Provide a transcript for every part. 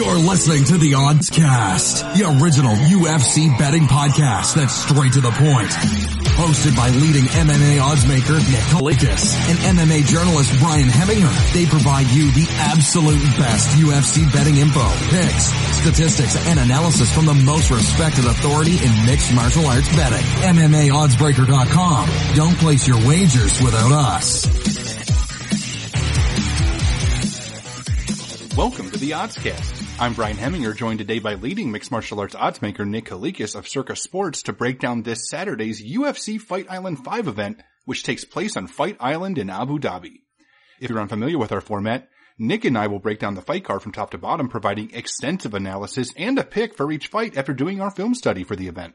You're listening to the Odds Cast, the original UFC betting podcast that's straight to the point. Hosted by leading MMA oddsmaker Nick Kalikas and MMA journalist Brian Hemminger. They provide you the absolute best UFC betting info, picks, statistics, and analysis from the most respected authority in mixed martial arts betting. MMAoddsbreaker.com. Don't place your wagers without us. Welcome to the Oddscast. I'm Brian Hemminger, joined today by leading mixed martial arts oddsmaker Nick Kalikas of Circa Sports to break down this Saturday's UFC Fight Island 5 event, which takes place on Fight Island in Abu Dhabi. If you're unfamiliar with our format, Nick and I will break down the fight card from top to bottom, providing extensive analysis and a pick for each fight after doing our film study for the event.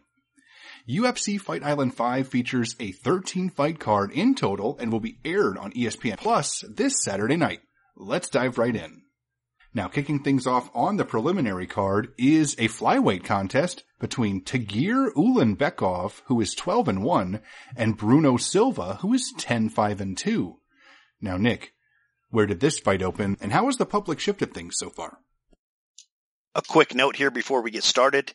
UFC Fight Island 5 features a 13 fight card in total and will be aired on ESPN Plus this Saturday night. Let's dive right in. Now, kicking things off on the preliminary card is a flyweight contest between Tagir Ulanbekov, who is 12 and 1, and Bruno Silva, who is 10, 5 and 2. Now, Nick, where did this fight open, and how has the public shifted things so far? A quick note here before we get started.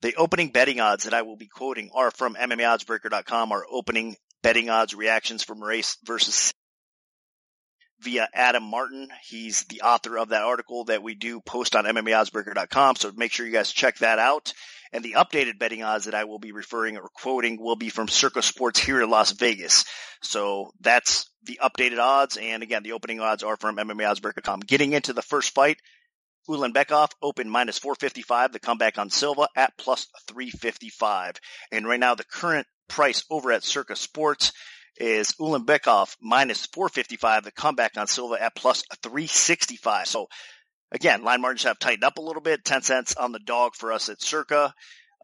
The opening betting odds that I will be quoting are from MMAoddsbreaker.com, our opening betting odds reactions from race versus via Adam Martin. He's the author of that article that we do post on MMAoddsbreaker.com. So make sure you guys check that out. And the updated betting odds that I will be referring or quoting will be from Circa Sports here in Las Vegas. So that's the updated odds. And again, the opening odds are from MMAoddsbreaker.com. Getting into the first fight, Ulanbekov open minus 455. The comeback on Silva at plus 355. And right now the current price over at Circa Sports is Ulanbekov minus 455, the comeback on Silva at plus 365. So again, line margins have tightened up a little bit, 10 cents on the dog for us at Circa,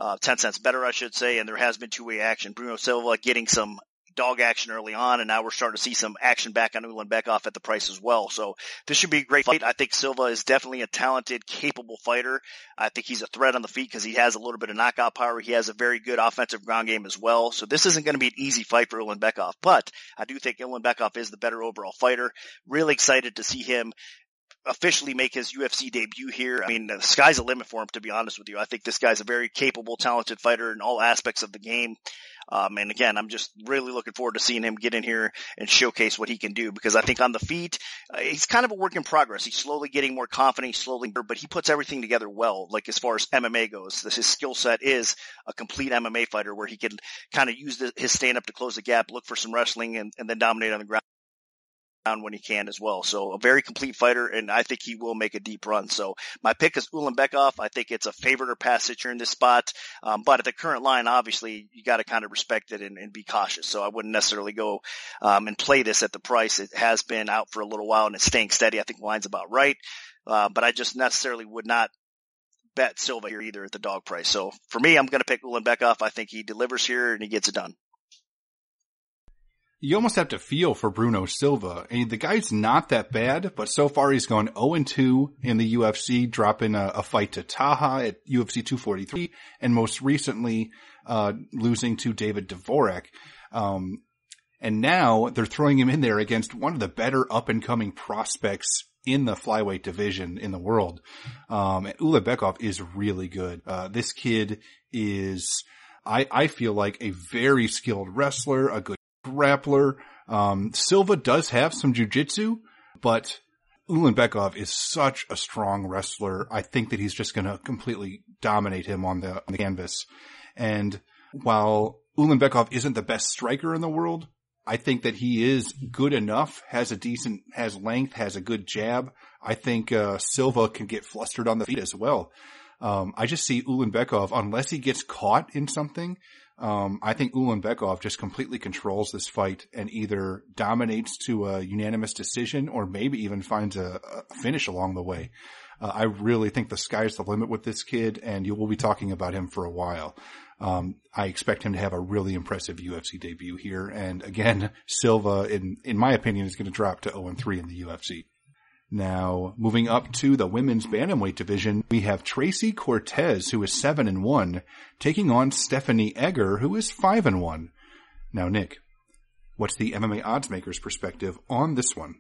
uh, 10 cents better, I should say. And there has been two way action. Bruno Silva getting some dog action early on, and now we're starting to see some action back on Ulanbekov at the price as well. So this should be a great fight. I think Silva is definitely a talented, capable fighter. I think he's a threat on the feet because he has a little bit of knockout power. He has a very good offensive ground game as well. So this isn't going to be an easy fight for Ulanbekov, but I do think Ulanbekov is the better overall fighter. Really excited to see him officially make his UFC debut here. I mean, the sky's the limit for him, to be honest with you. I think this guy's a very capable, talented fighter in all aspects of the game. Um, and again, I'm just really looking forward to seeing him get in here and showcase what he can do because I think on the feet, uh, he's kind of a work in progress. He's slowly getting more confident, slowly, but he puts everything together well. Like as far as MMA goes, this, his skill set is a complete MMA fighter where he can kind of use the, his stand up to close the gap, look for some wrestling and, and then dominate on the ground when he can as well. So a very complete fighter, and I think he will make a deep run. So my pick is Ulanbekov. I think it's a favorite or pass hitcher in this spot. Um, but at the current line, obviously, you got to kind of respect it and, and, be cautious. So I wouldn't necessarily go um, and play this at the price. It has been out for a little while and it's staying steady. I think line's about right. Uh, but I just necessarily would not bet Silva here either at the dog price. So for me, I'm going to pick Ulanbekov. I think he delivers here and he gets it done you almost have to feel for Bruno Silva. I mean, the guy's not that bad, but so far he's gone 0-2 in the UFC, dropping a, a, fight to Taha at UFC 243, and most recently, uh, losing to David Dvorak. Um, and now they're throwing him in there against one of the better up and coming prospects in the flyweight division in the world. Um, and Ulanbekov is really good. Uh, this kid is, I, I feel like a very skilled wrestler, a good grappler. Um, Silva does have some jujitsu, but Ulanbekov is such a strong wrestler. I think that he's just going to completely dominate him on the, on the canvas. And while Ulanbekov isn't the best striker in the world, I think that he is good enough, has a decent, has length, has a good jab. I think, uh, Silva can get flustered on the feet as well. Um, I just see Ulanbekov, unless he gets caught in something, um, I think Ulanbekov just completely controls this fight and either dominates to a unanimous decision or maybe even finds a, a finish along the way. Uh, I really think the sky's the limit with this kid and you will be talking about him for a while. Um, I expect him to have a really impressive UFC debut here. And again, Silva, in, in my opinion, is going to drop to 0-3 in the UFC. Now, moving up to the women's bantamweight division, we have Tracy Cortez, who is 7 and 1, taking on Stephanie Egger, who is 5 and 1. Now, Nick, what's the MMA odds makers perspective on this one?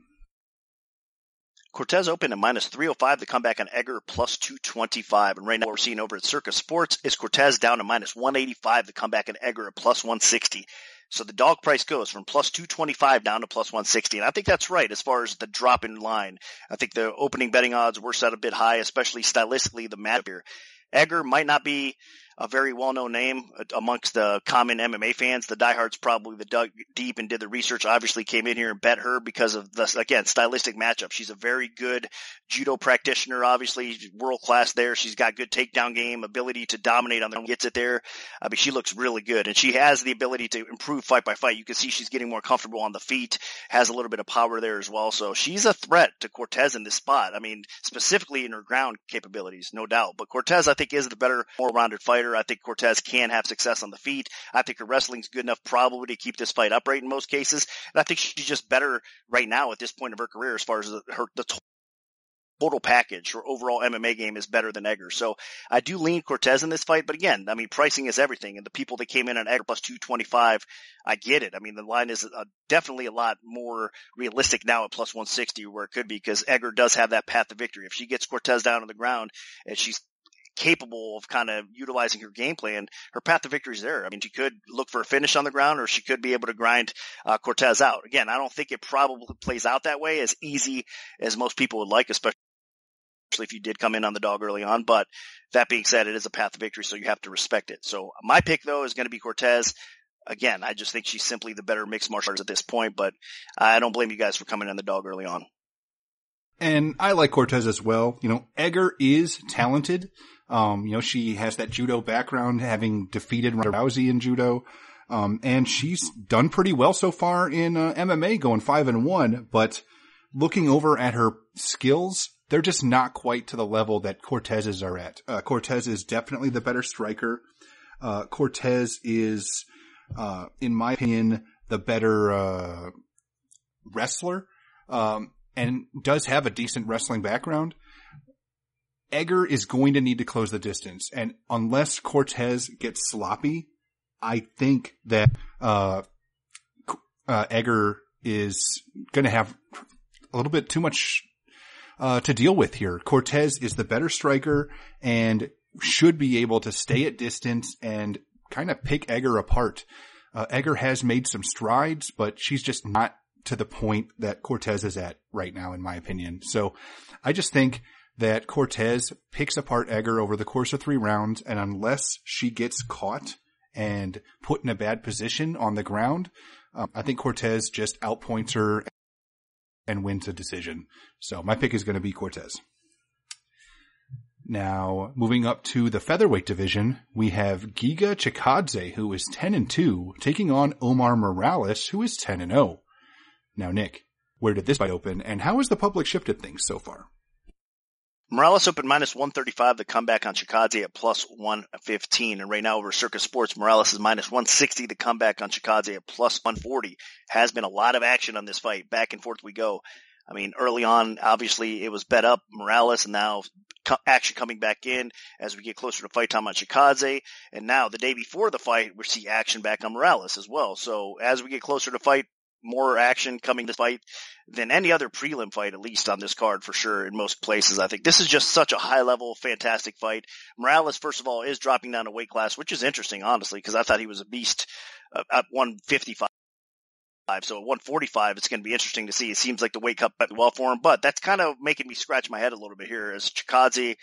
Cortez opened at minus 305. The comeback on Egger plus 225. And right now what we're seeing over at Circa Sports is Cortez down to minus 185. The comeback on Egger at plus 160. So the dog price goes from plus 225 down to plus 160. And I think that's right as far as the drop in line. I think the opening betting odds were set a bit high, especially stylistically the matchup here. Egger might not be a very well-known name amongst the common MMA fans. The diehards probably the dug deep and did the research. Obviously, came in here and bet her because of the again stylistic matchup. She's a very good judo practitioner. Obviously, world class there. She's got good takedown game, ability to dominate on the gets it there. I mean, she looks really good, and she has the ability to improve fight by fight. You can see she's getting more comfortable on the feet, has a little bit of power there as well. So she's a threat to Cortez in this spot. I mean, specifically in her ground capabilities, no doubt. But Cortez, I think, is the better, more rounded fighter fighter. I think Cortez can have success on the feet. I think her wrestling's good enough probably to keep this fight upright in most cases. And I think she's just better right now at this point of her career as far as the, her, the total package. Her overall MMA game is better than Egger. So I do lean Cortez in this fight, but again, I mean, pricing is everything. And the people that came in on Egger plus 225, I get it. I mean, the line is definitely a lot more realistic now at plus 160 where it could be because Egger does have that path to victory. If she gets Cortez down on the ground and she's capable of kind of utilizing her game plan, her path to victory is there. I mean, she could look for a finish on the ground or she could be able to grind uh, Cortez out. Again, I don't think it probably plays out that way as easy as most people would like, especially if you did come in on the dog early on. But that being said, it is a path to victory, so you have to respect it. So my pick though is going to be Cortez. Again, I just think she's simply the better mixed martial artist at this point, but I don't blame you guys for coming on the dog early on. And I like Cortez as well. You know, Egger is talented. Um, you know, she has that judo background, having defeated Ronda Rousey in judo. Um, and she's done pretty well so far in uh, MMA, going five and one. But looking over at her skills, they're just not quite to the level that Cortez's are at. Uh, Cortez is definitely the better striker. Uh, Cortez is, uh, in my opinion, the better uh, wrestler, um, and does have a decent wrestling background. Egger is going to need to close the distance. And unless Cortez gets sloppy, I think that, uh, uh, Egger is going to have a little bit too much, uh, to deal with here. Cortez is the better striker and should be able to stay at distance and kind of pick Egger apart. Uh, Egger has made some strides, but she's just not to the point that Cortez is at right now, in my opinion. So I just think that Cortez picks apart Egger over the course of three rounds, and unless she gets caught and put in a bad position on the ground, um, I think Cortez just outpoints her and wins a decision. So my pick is going to be Cortez. Now, moving up to the featherweight division, we have Giga Chikadze, who is 10 and 2, taking on Omar Morales, who is 10 and 0. Now, Nick, where did this fight open, and how has the public shifted things so far? Morales opened minus 135, the comeback on Chikadze at plus 115. And right now over Circa Sports, Morales is minus 160, the comeback on Chikadze at plus 140. Has been a lot of action on this fight. Back and forth we go. I mean, early on, obviously it was bet up Morales and now action coming back in as we get closer to fight time on Chikadze. And now the day before the fight, we see action back on Morales as well. So as we get closer to fight, more action coming this fight than any other prelim fight, at least on this card for sure in most places. I think this is just such a high level, fantastic fight. Morales, first of all, is dropping down a weight class, which is interesting, honestly, because I thought he was a beast uh, at 155. So at 145, it's going to be interesting to see. It seems like the weight cut well for him, but that's kind of making me scratch my head a little bit here as Chikadze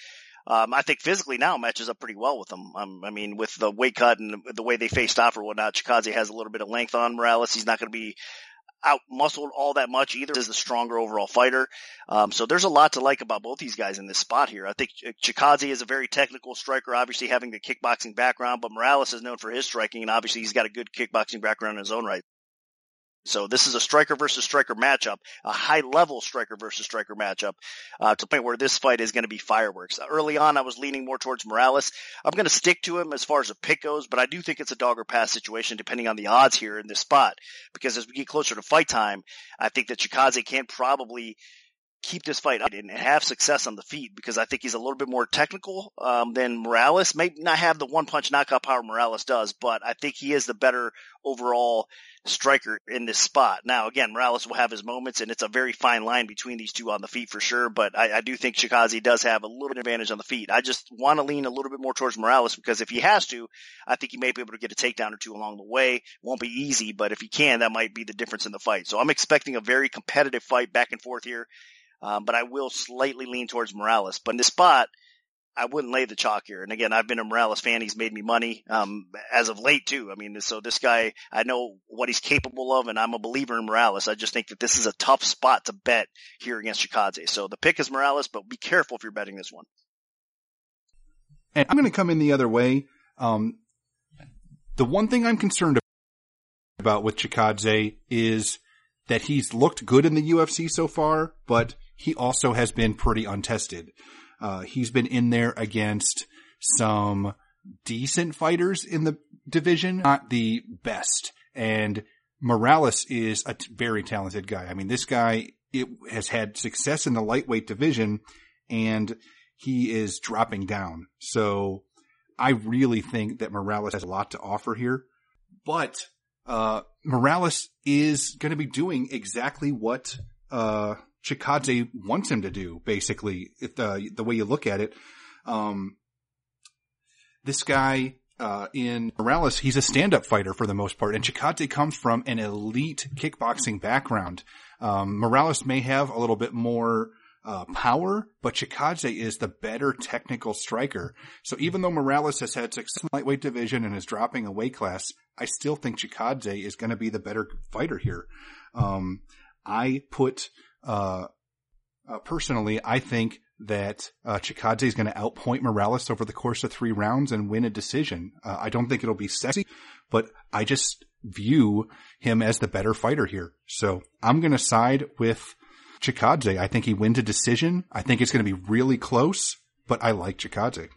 um, I think physically now matches up pretty well with them. Um, I mean, with the weight cut and the way they faced off or whatnot, Chikadze has a little bit of length on Morales. He's not going to be out muscled all that much either. Is a stronger overall fighter. Um, so there's a lot to like about both these guys in this spot here. I think Chikadze is a very technical striker, obviously having the kickboxing background, but Morales is known for his striking, and obviously he's got a good kickboxing background in his own right. So this is a striker versus striker matchup, a high level striker versus striker matchup, uh, to the point where this fight is going to be fireworks. Early on, I was leaning more towards Morales. I'm going to stick to him as far as a pick goes, but I do think it's a dog or pass situation depending on the odds here in this spot. Because as we get closer to fight time, I think that Chikadze can probably keep this fight and have success on the feet because I think he's a little bit more technical um, than Morales. Maybe not have the one punch knockout power Morales does, but I think he is the better overall striker in this spot. Now, again, Morales will have his moments, and it's a very fine line between these two on the feet for sure. But I, I do think Chikadze does have a little bit advantage on the feet. I just want to lean a little bit more towards Morales because if he has to, I think he may be able to get a takedown or two along the way. Won't be easy, but if he can, that might be the difference in the fight. So I'm expecting a very competitive fight back and forth here. Um, but I will slightly lean towards Morales. But in this spot, I wouldn't lay the chalk here. And again, I've been a Morales fan. He's made me money, um, as of late too. I mean, so this guy, I know what he's capable of and I'm a believer in Morales. I just think that this is a tough spot to bet here against Chikadze. So the pick is Morales, but be careful if you're betting this one. And I'm going to come in the other way. Um, the one thing I'm concerned about with Chikadze is that he's looked good in the UFC so far, but he also has been pretty untested. Uh, he's been in there against some decent fighters in the division, not the best. And Morales is a t- very talented guy. I mean, this guy it has had success in the lightweight division and he is dropping down. So I really think that Morales has a lot to offer here, but, uh, Morales is going to be doing exactly what, uh, Chikadze wants him to do, basically, if the, the way you look at it. Um, this guy, uh, in Morales, he's a stand-up fighter for the most part, and Chikadze comes from an elite kickboxing background. Um, Morales may have a little bit more, uh, power, but Chikadze is the better technical striker. So even though Morales has had success in lightweight division and is dropping a weight class, I still think Chikadze is going to be the better fighter here. Um, I put uh, uh, personally, I think that uh, Chikadze is going to outpoint Morales over the course of three rounds and win a decision. Uh, I don't think it'll be sexy, but I just view him as the better fighter here. So I'm going to side with Chikadze. I think he wins a decision. I think it's going to be really close, but I like Chikadze.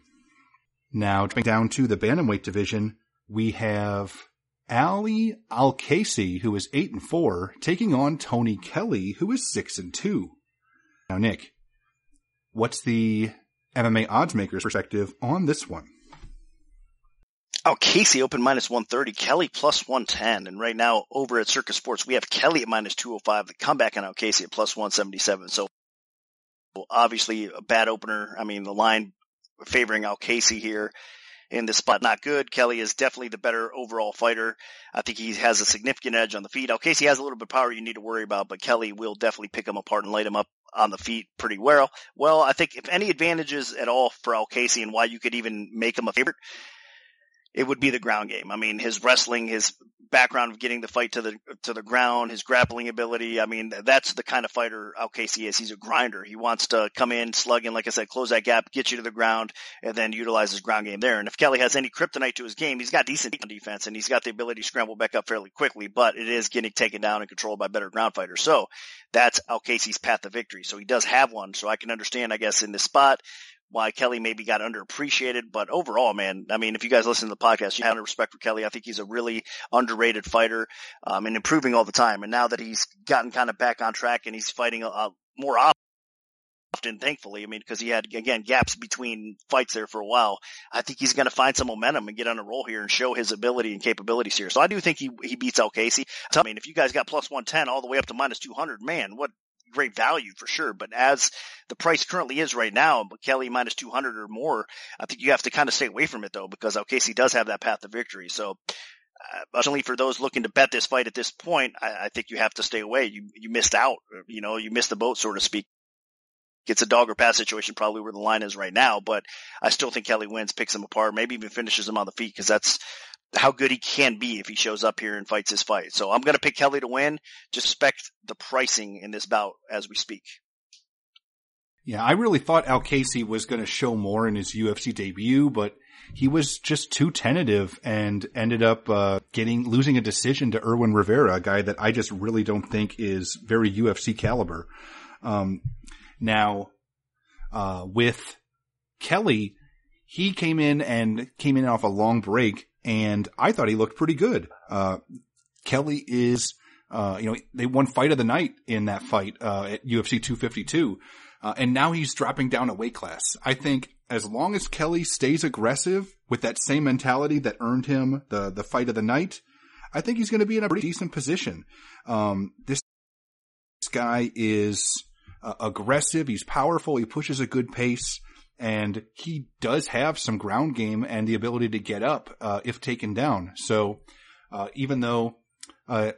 Now, jumping down to the bantamweight division, we have Ali Alkaisi, who is eight and four, taking on Tony Kelly, who is six and two. Now, Nick, what's the MMA oddsmakers perspective on this one? Oh, Casey open minus 130, Kelly plus 110. And right now over at Circa Sports, we have Kelly at minus 205, the comeback on Casey at plus 177. So obviously a bad opener. I mean, the line favoring Alkaisi here in this spot not good. Kelly is definitely the better overall fighter. I think he has a significant edge on the feet. Alkaisi has a little bit of power you need to worry about, but Kelly will definitely pick him apart and light him up on the feet pretty well. Well, I think if any advantages at all for Alkaisi and why you could even make him a favorite, it would be the ground game. I mean, his wrestling, his background of getting the fight to the to the ground, his grappling ability. I mean, that's the kind of fighter Casey is. He's a grinder. He wants to come in, slug in, like I said, close that gap, get you to the ground, and then utilize his ground game there. And if Kelly has any kryptonite to his game, he's got decent defense and he's got the ability to scramble back up fairly quickly, but it is getting taken down and controlled by better ground fighters. So that's Casey's path to victory. So he does have one. So I can understand, I guess, in this spot, why Kelly maybe got underappreciated. But overall, man, I mean, if you guys listen to the podcast, you have respect for Kelly. I think he's a really underrated fighter, um, and improving all the time. And now that he's gotten kind of back on track and he's fighting a, a more often, thankfully, I mean, because he had again gaps between fights there for a while. I think he's going to find some momentum and get on a roll here and show his ability and capabilities here. So I do think he he beats Alkaisi. I mean, if you guys got plus one ten all the way up to minus two hundred, man, what great value for sure. But as the price currently is right now, Kelly minus 200 or more, I think you have to kind of stay away from it though, because Casey does have that path to victory. So, uh, for those looking to bet this fight at this point, I, I think you have to stay away. You, you missed out, you know, you missed the boat, so to speak. It's a dog or pass situation, probably where the line is right now, but I still think Kelly wins, picks him apart, maybe even finishes him on the feet because that's how good he can be if he shows up here and fights his fight. So I'm going to pick Kelly to win. Just expect the pricing in this bout as we speak. Yeah, I really thought Alkaisi was going to show more in his UFC debut, but he was just too tentative and ended up uh, getting losing a decision to Irwin Rivera, a guy that I just really don't think is very UFC caliber. Um, now, uh, with Kelly, he came in and came in off a long break and I thought he looked pretty good. Uh, Kelly is, uh, you know, they won fight of the night in that fight, uh, at UFC 252. Uh, and now he's dropping down a weight class. I think as long as Kelly stays aggressive with that same mentality that earned him the, the fight of the night, I think he's going to be in a pretty decent position. Um, this, this guy is uh, aggressive. He's powerful. He pushes a good pace and he does have some ground game and the ability to get up, uh, if taken down. So, uh, even though, uh,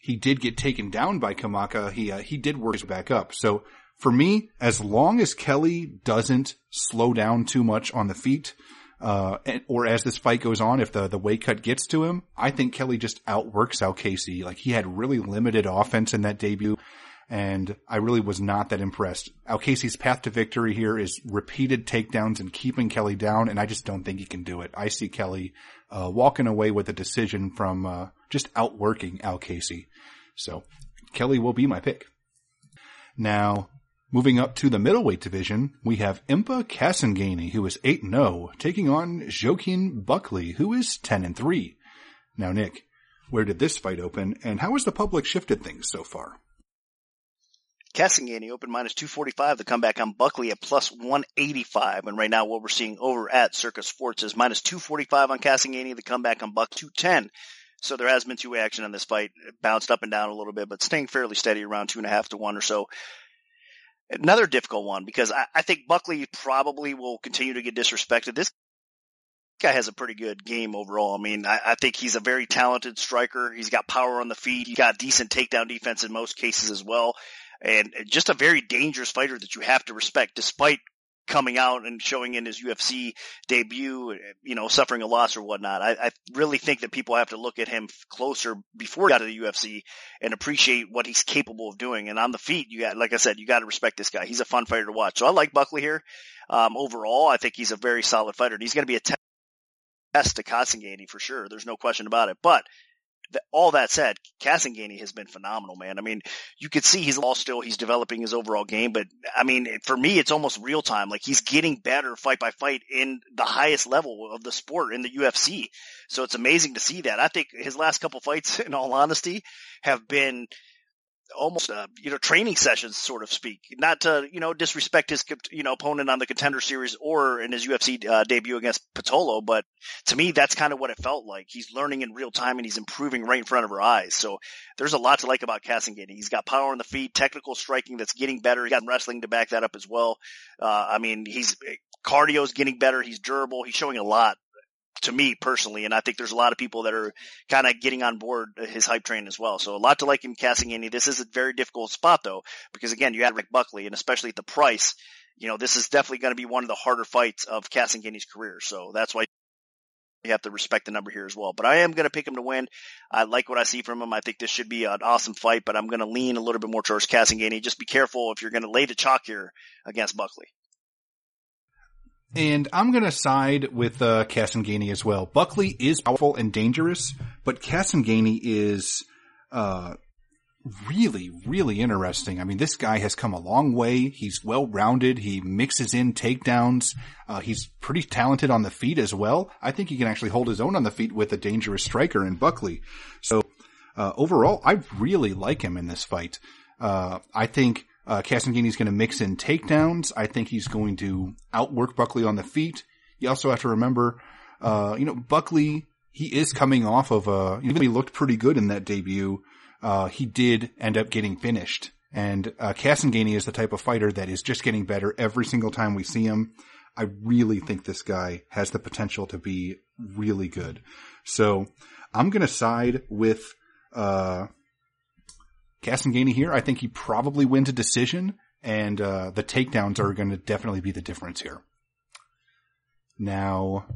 he did get taken down by Kamaka, he, uh, he did work his back up. So for me, as long as Kelly doesn't slow down too much on the feet, uh, or as this fight goes on, if the, the weight cut gets to him, I think Kelly just outworks Alkaisi. Like he had really limited offense in that debut and I really was not that impressed. Alkaisi's path to victory here is repeated takedowns and keeping Kelly down, and I just don't think he can do it. I see Kelly uh, walking away with a decision from uh, just outworking Alkaisi. So Kelly will be my pick. Now, moving up to the middleweight division, we have Impa Kasanganay, who is 8-0, taking on Joaquin Buckley, who is 10-3. Now, Nick, where did this fight open, and how has the public shifted things so far? Kasanganay open minus 245. The comeback on Buckley at plus 185. And right now what we're seeing over at Circa Sports is minus 245 on Kasanganay. The comeback on Buck 210. So there has been two action on this fight. It bounced up and down a little bit, but staying fairly steady around two and a half to one or so. Another difficult one because I, I think Buckley probably will continue to get disrespected. This guy has a pretty good game overall. I mean, I, I, think he's a very talented striker. He's got power on the feet. He's got decent takedown defense in most cases as well and just a very dangerous fighter that you have to respect despite coming out and showing in his UFC debut, you know, suffering a loss or whatnot. I, I, really think that people have to look at him closer before he got to the UFC and appreciate what he's capable of doing. And on the feet, you got, like I said, you got to respect this guy. He's a fun fighter to watch. So I like Buckley here. Um, overall, I think he's a very solid fighter and he's going to be a test to Kasanganay for sure. There's no question about it. But all that said, Kasanganay has been phenomenal, man. I mean, you could see he's all still, he's developing his overall game, but I mean, for me, it's almost real time. Like he's getting better fight by fight in the highest level of the sport in the UFC. So it's amazing to see that. I think his last couple fights, in all honesty, have been almost uh, you know training sessions, sort of speak. Not to you know disrespect his you know opponent on the contender series or in his UFC uh, debut against Pitolo, but to me that's kind of what it felt like. He's learning in real time and he's improving right in front of our eyes. So there's a lot to like about Kasanganay. He's got power on the feet, technical striking that's getting better. He's got wrestling to back that up as well. Uh, I mean, he's cardio's getting better. He's durable. He's showing a lot to me personally, and I think there's a lot of people that are kind of getting on board his hype train as well. So a lot to like him Kasanganay. This is a very difficult spot though, because again, you had Rick Buckley, and especially at the price, you know, this is definitely going to be one of the harder fights of Kasanganay's career. So that's why you have to respect the number here as well. But I am going to pick him to win. I like what I see from him. I think this should be an awesome fight, but I'm going to lean a little bit more towards Kasanganay. Just be careful if you're going to lay the chalk here against Buckley. And I'm to side with uh, Kasanganay as well. Buckley is powerful and dangerous, but Kasanganay is uh, really, really interesting. I mean, this guy has come a long way. He's well rounded. He mixes in takedowns. Uh, he's pretty talented on the feet as well. I think he can actually hold his own on the feet with a dangerous striker in Buckley. So uh, overall, I really like him in this fight. Uh, I think uh, Kasanganay's going to mix in takedowns. I think he's going to outwork Buckley on the feet. You also have to remember, uh, you know, Buckley, he is coming off of a, even he looked pretty good in that debut. Uh, he did end up getting finished. And, uh, Kasanganay is the type of fighter that is just getting better every single time we see him. I really think this guy has the potential to be really good. So I'm going to side with, uh, Kasanganay here, I think he probably wins a decision, and uh, the takedowns are going to definitely be the difference here. Now,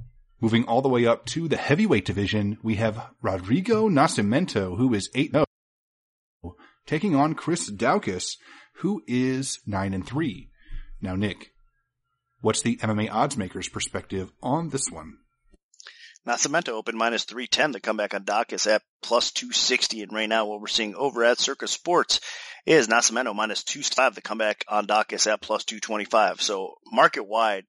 moving all the way up to the heavyweight division, we have Rodrigo Nascimento, who is 8-0, taking on Chris Daukaus, who is 9 and 3. Now, Nick, what's the MMA odds makers perspective on this one? Nascimento open minus 310. The comeback on Daukaus at plus 260. And right now what we're seeing over at Circa Sports is Nascimento minus 205. The comeback on Daukaus at plus 225. So market wide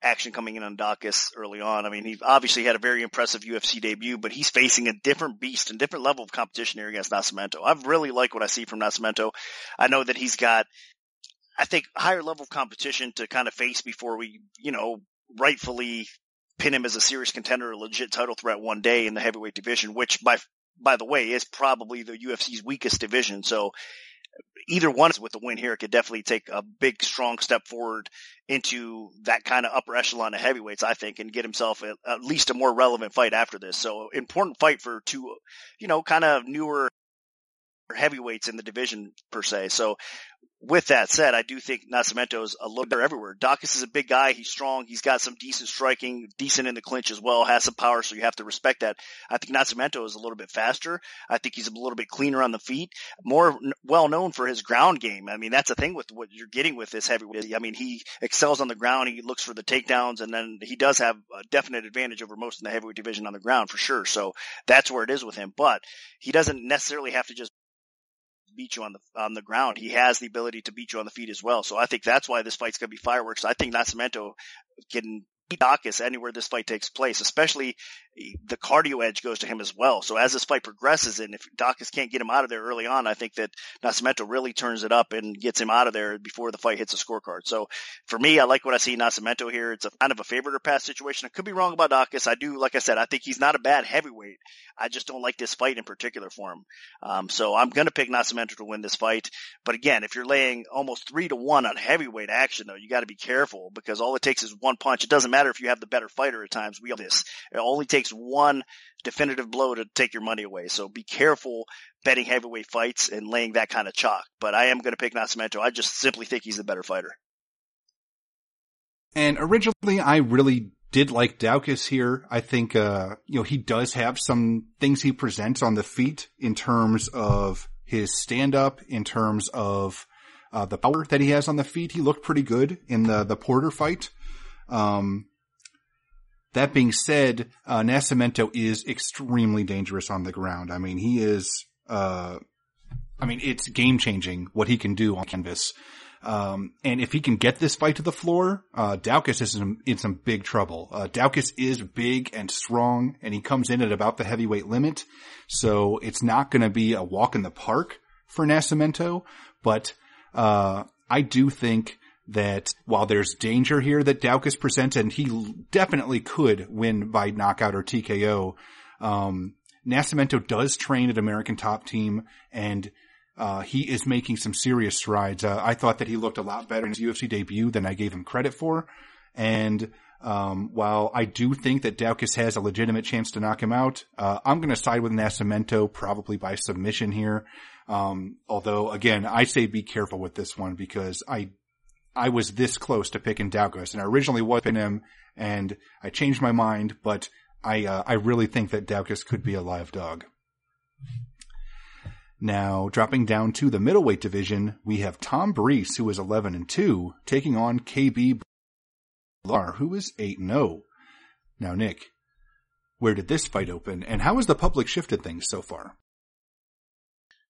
action coming in on Daukaus early on. I mean, he obviously had a very impressive UFC debut, but he's facing a different beast and different level of competition here against Nascimento. I really like what I see from Nascimento. I know that he's got, I think, higher level of competition to kind of face before we, you know, rightfully pin him as a serious contender, a legit title threat one day in the heavyweight division, which by by the way, is probably the UFC's weakest division. So either one with the win here could definitely take a big, strong step forward into that kind of upper echelon of heavyweights, I think, and get himself at, least a more relevant fight after this. So important fight for two, you know, kind of newer heavyweights in the division per se. So with that said, I do think Nascimento is a little better everywhere. Daukaus is a big guy. He's strong. He's got some decent striking, decent in the clinch as well, has some power. So you have to respect that. I think Nascimento is a little bit faster. I think he's a little bit cleaner on the feet, more well known for his ground game. I mean, that's the thing with what you're getting with this heavyweight. I mean, he excels on the ground. He looks for the takedowns and then he does have a definite advantage over most in the heavyweight division on the ground for sure. So that's where it is with him, but he doesn't necessarily have to just beat you on the on the ground. He has the ability to beat you on the feet as well. So I think that's why this fight's going to be fireworks. I think Nascimento can Daukaus anywhere this fight takes place, especially the cardio edge goes to him as well. So as this fight progresses and if Daukaus can't get him out of there early on, I think that Nascimento really turns it up and gets him out of there before the fight hits the scorecard. So for me, I like what I see Nascimento here. It's a kind of a favorite or pass situation. I could be wrong about Daukaus. I do, like I said, I think he's not a bad heavyweight. I just don't like this fight in particular for him. Um, so I'm going to pick Nascimento to win this fight. But again, if you're laying almost three to one on heavyweight action though, you got to be careful because all it takes is one punch. It doesn't matter if you have the better fighter at times. We have this. It only takes one definitive blow to take your money away. So be careful betting heavyweight fights and laying that kind of chalk. But I am going to pick Nascimento. I just simply think he's the better fighter. And originally, I really did like Daukaus here. I think, uh, you know, he does have some things he presents on the feet in terms of his stand up, in terms of, uh, the power that he has on the feet. He looked pretty good in the, the Porter fight. Um, that being said, uh, Nascimento is extremely dangerous on the ground. I mean, he is, uh, I mean, it's game changing what he can do on canvas. Um, and if he can get this fight to the floor, uh, Daukaus is in, in some big trouble. Uh, Daukaus is big and strong and he comes in at about the heavyweight limit. So it's not going to be a walk in the park for Nascimento, but, uh, I do think that while there's danger here that Daukaus presents, and he definitely could win by knockout or TKO, um, Nascimento does train at American Top Team, and uh, he is making some serious strides. Uh, I thought that he looked a lot better in his UFC debut than I gave him credit for, and um, while I do think that Daukaus has a legitimate chance to knock him out, uh, I'm going to side with Nascimento probably by submission here. Um, although again, I say be careful with this one because I I was this close to picking Daukaus, and I originally was picking him, and I changed my mind, but I uh, I really think that Daukaus could be a live dog. Now, dropping down to the middleweight division, we have Tom Breese, who is 11 and 2, taking on KB Bhullar, who is 8 and 0. Now, Nick, where did this fight open, and how has the public shifted things so far?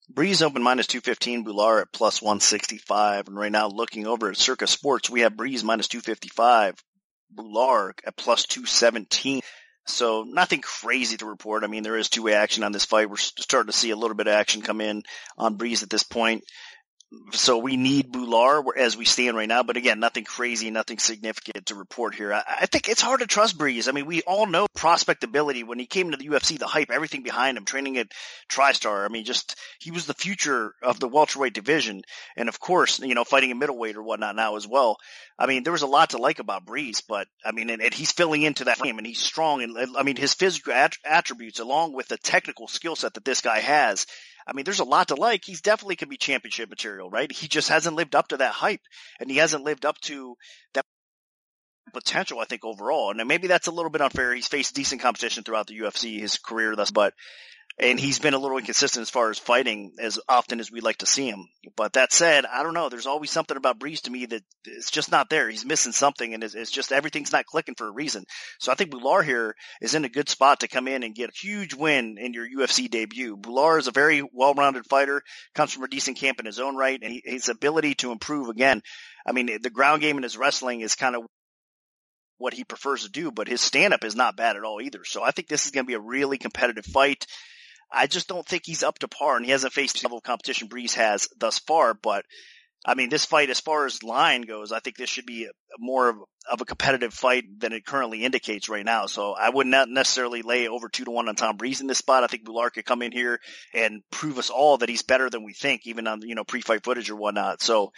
Breese open minus 215, Bhullar at plus 165. And right now looking over at Circa Sports, we have Breese minus 255, Bhullar at plus 217. So nothing crazy to report. I mean, there is two-way action on this fight. We're starting to see a little bit of action come in on Breese at this point so we need Bhullar as we stand right now. But again, nothing crazy, nothing significant to report here. I, I, think it's hard to trust Breese. I mean, we all know prospect ability. When he came to the UFC, the hype, everything behind him, training at TriStar. I mean, just he was the future of the welterweight division, and of course, you know, fighting a middleweight or whatnot now as well. I mean, there was a lot to like about Breese, but I mean, and, and he's filling into that frame, and he's strong, and I mean, his physical attributes along with the technical skill set that this guy has I mean, there's a lot to like. He's definitely could be championship material, right? He just hasn't lived up to that hype and he hasn't lived up to that potential, I think, overall. And maybe that's a little bit unfair. He's faced decent competition throughout the UFC, his career thus, but and he's been a little inconsistent as far as fighting as often as we like to see him. But that said, I don't know. There's always something about Breese to me that it's just not there. He's missing something, and it's, it's just everything's not clicking for a reason. So I think Bhullar here is in a good spot to come in and get a huge win in your UFC debut. Bhullar is a very well-rounded fighter, comes from a decent camp in his own right, and his ability to improve again. I mean, the ground game in his wrestling is kind of what he prefers to do, but his stand up is not bad at all either. So I think this is going to be a really competitive fight. I just don't think he's up to par, and he hasn't faced the level of competition Breese has thus far. But I mean, this fight, as far as line goes, I think this should be a, more of, of, a competitive fight than it currently indicates right now. So I would not necessarily lay over two to one on Tom Breese in this spot. I think Bhullar could come in here and prove us all that he's better than we think, even on, you know, pre-fight footage or whatnot. So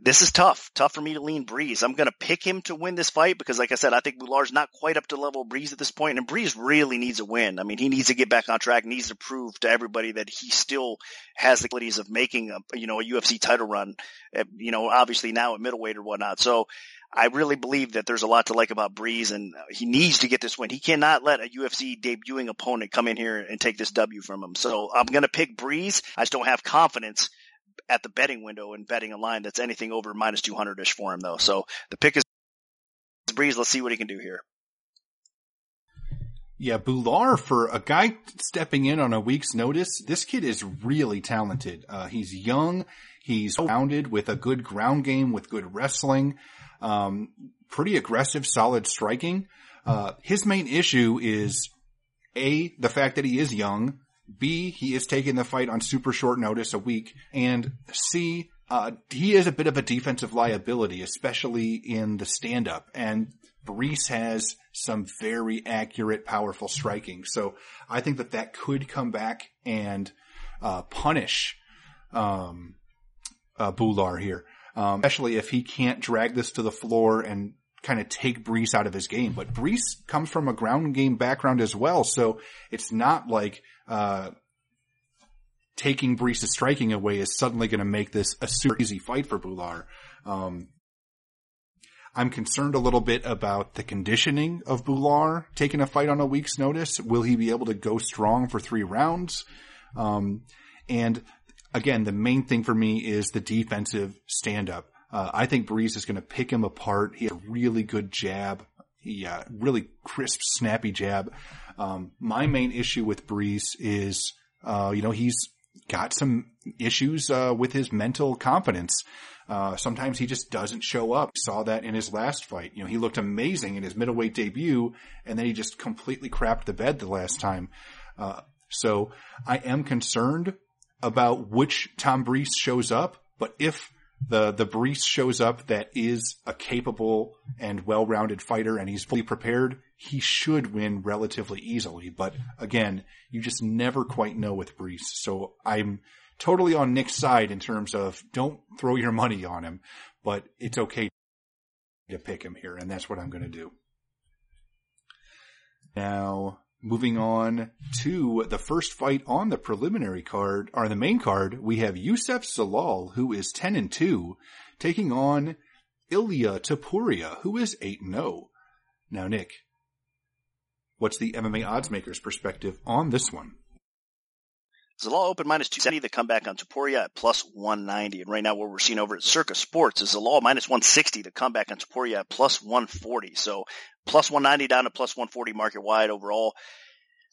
this is tough. Tough for me to lean Breese. I'm going to pick him to win this fight because, like I said, I think Bhullar's not quite up to level Breese at this point, and Breese really needs a win. I mean, he needs to get back on track, needs to prove to everybody that he still has the qualities of making a, you know, a UFC title run, eh, you know, obviously now at middleweight or whatnot. So I really believe that there's a lot to like about Breese and he needs to get this win. He cannot let a UFC debuting opponent come in here and take this W from him. So I'm going to pick Breese. I just don't have confidence at the betting window and betting a line that's anything over minus 200 ish for him though. So the pick is Breese. Let's see what he can do here. Yeah, Bhullar for a guy stepping in on a week's notice. This kid is really talented. Uh, he's young. He's rounded with a good ground game, with good wrestling, um, pretty aggressive, solid striking. Uh, his main issue is a the fact that he is young, B, he is taking the fight on super short notice a week. And C, uh, he is a bit of a defensive liability, especially in the stand up. And Breese has some very accurate, powerful striking. So I think that that could come back and, uh, punish, um, uh, Bhullar here. Um, especially if he can't drag this to the floor and kind of take Breese out of his game. But Breese comes from a ground game background as well. So it's not like uh, taking Breese' striking away is suddenly going to make this a super easy fight for Bhullar. Um, I'm concerned a little bit about the conditioning of Bhullar taking a fight on a week's notice. Will he be able to go strong for three rounds? Um, and again, the main thing for me is the defensive stand up. Uh, I think Breese is going to pick him apart. He has a really good jab. He, uh, really crisp, snappy jab. Um, my main issue with Breese is, uh, you know, he's got some issues, uh, with his mental confidence. Uh, sometimes he just doesn't show up. Saw that in his last fight. You know, he looked amazing in his middleweight debut, and then he just completely crapped the bed the last time. Uh, so I am concerned about which Tom Breese shows up, but if the the Breese shows up that is a capable and well-rounded fighter and he's fully prepared, he should win relatively easily. But again, you just never quite know with Breese. So I'm totally on Nick's side in terms of don't throw your money on him, but it's okay to pick him here, and that's what I'm going to do. Now, Moving on to the first fight on the preliminary card, or the main card, we have Youssef Zalal, who is 10 and 2, taking on Ilia Topuria, who is 8 and 0. Now, Nick, what's the MMA odds maker's perspective on this one? Zalal open minus 270, the comeback on Topuria at plus 190. And right now what we're seeing over at Circa Sports is Zalal minus 160, the comeback on Topuria at plus 140. So plus 190 down to plus 140 market wide overall.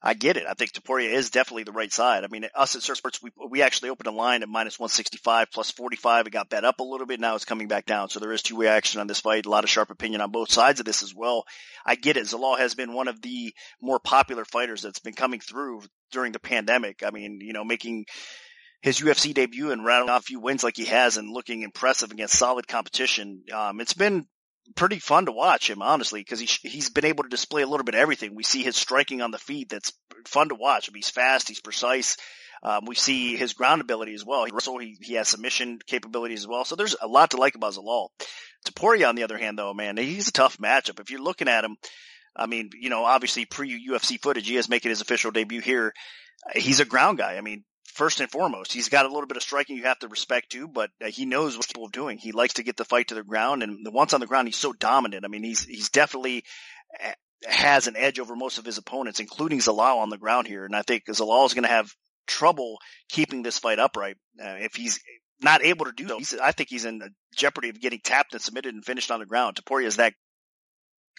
I get it. I think Topuria is definitely the right side. I mean, us at Circa Sports, we, we actually opened a line at minus 165 plus 45. It got bet up a little bit. Now it's coming back down. So there is two way action on this fight. A lot of sharp opinion on both sides of this as well. I get it. Zalal has been one of the more popular fighters that's been coming through during the pandemic. I mean, you know, making his UFC debut and rattling off a few wins like he has and looking impressive against solid competition. Um, it's been pretty fun to watch him, honestly, because he, he's been able to display a little bit of everything. We see his striking on the feet. That's fun to watch. I mean, he's fast. He's precise. Um, we see his ground ability as well. He, also, he, he has submission capabilities as well. So there's a lot to like about Zalal. Topuria, on the other hand, though, man, he's a tough matchup. If you're looking at him, I mean, you know, obviously pre UFC footage, he is making his official debut here. He's a ground guy. I mean, first and foremost. He's got a little bit of striking you have to respect too, but uh, he knows what people are doing. He likes to get the fight to the ground, and once on the ground, he's so dominant. I mean, he's he's definitely uh, has an edge over most of his opponents, including Zalal on the ground here. And I think Zalal is going to have trouble keeping this fight upright uh, if he's not able to do so. I think he's in jeopardy of getting tapped and submitted and finished on the ground. Topuria is that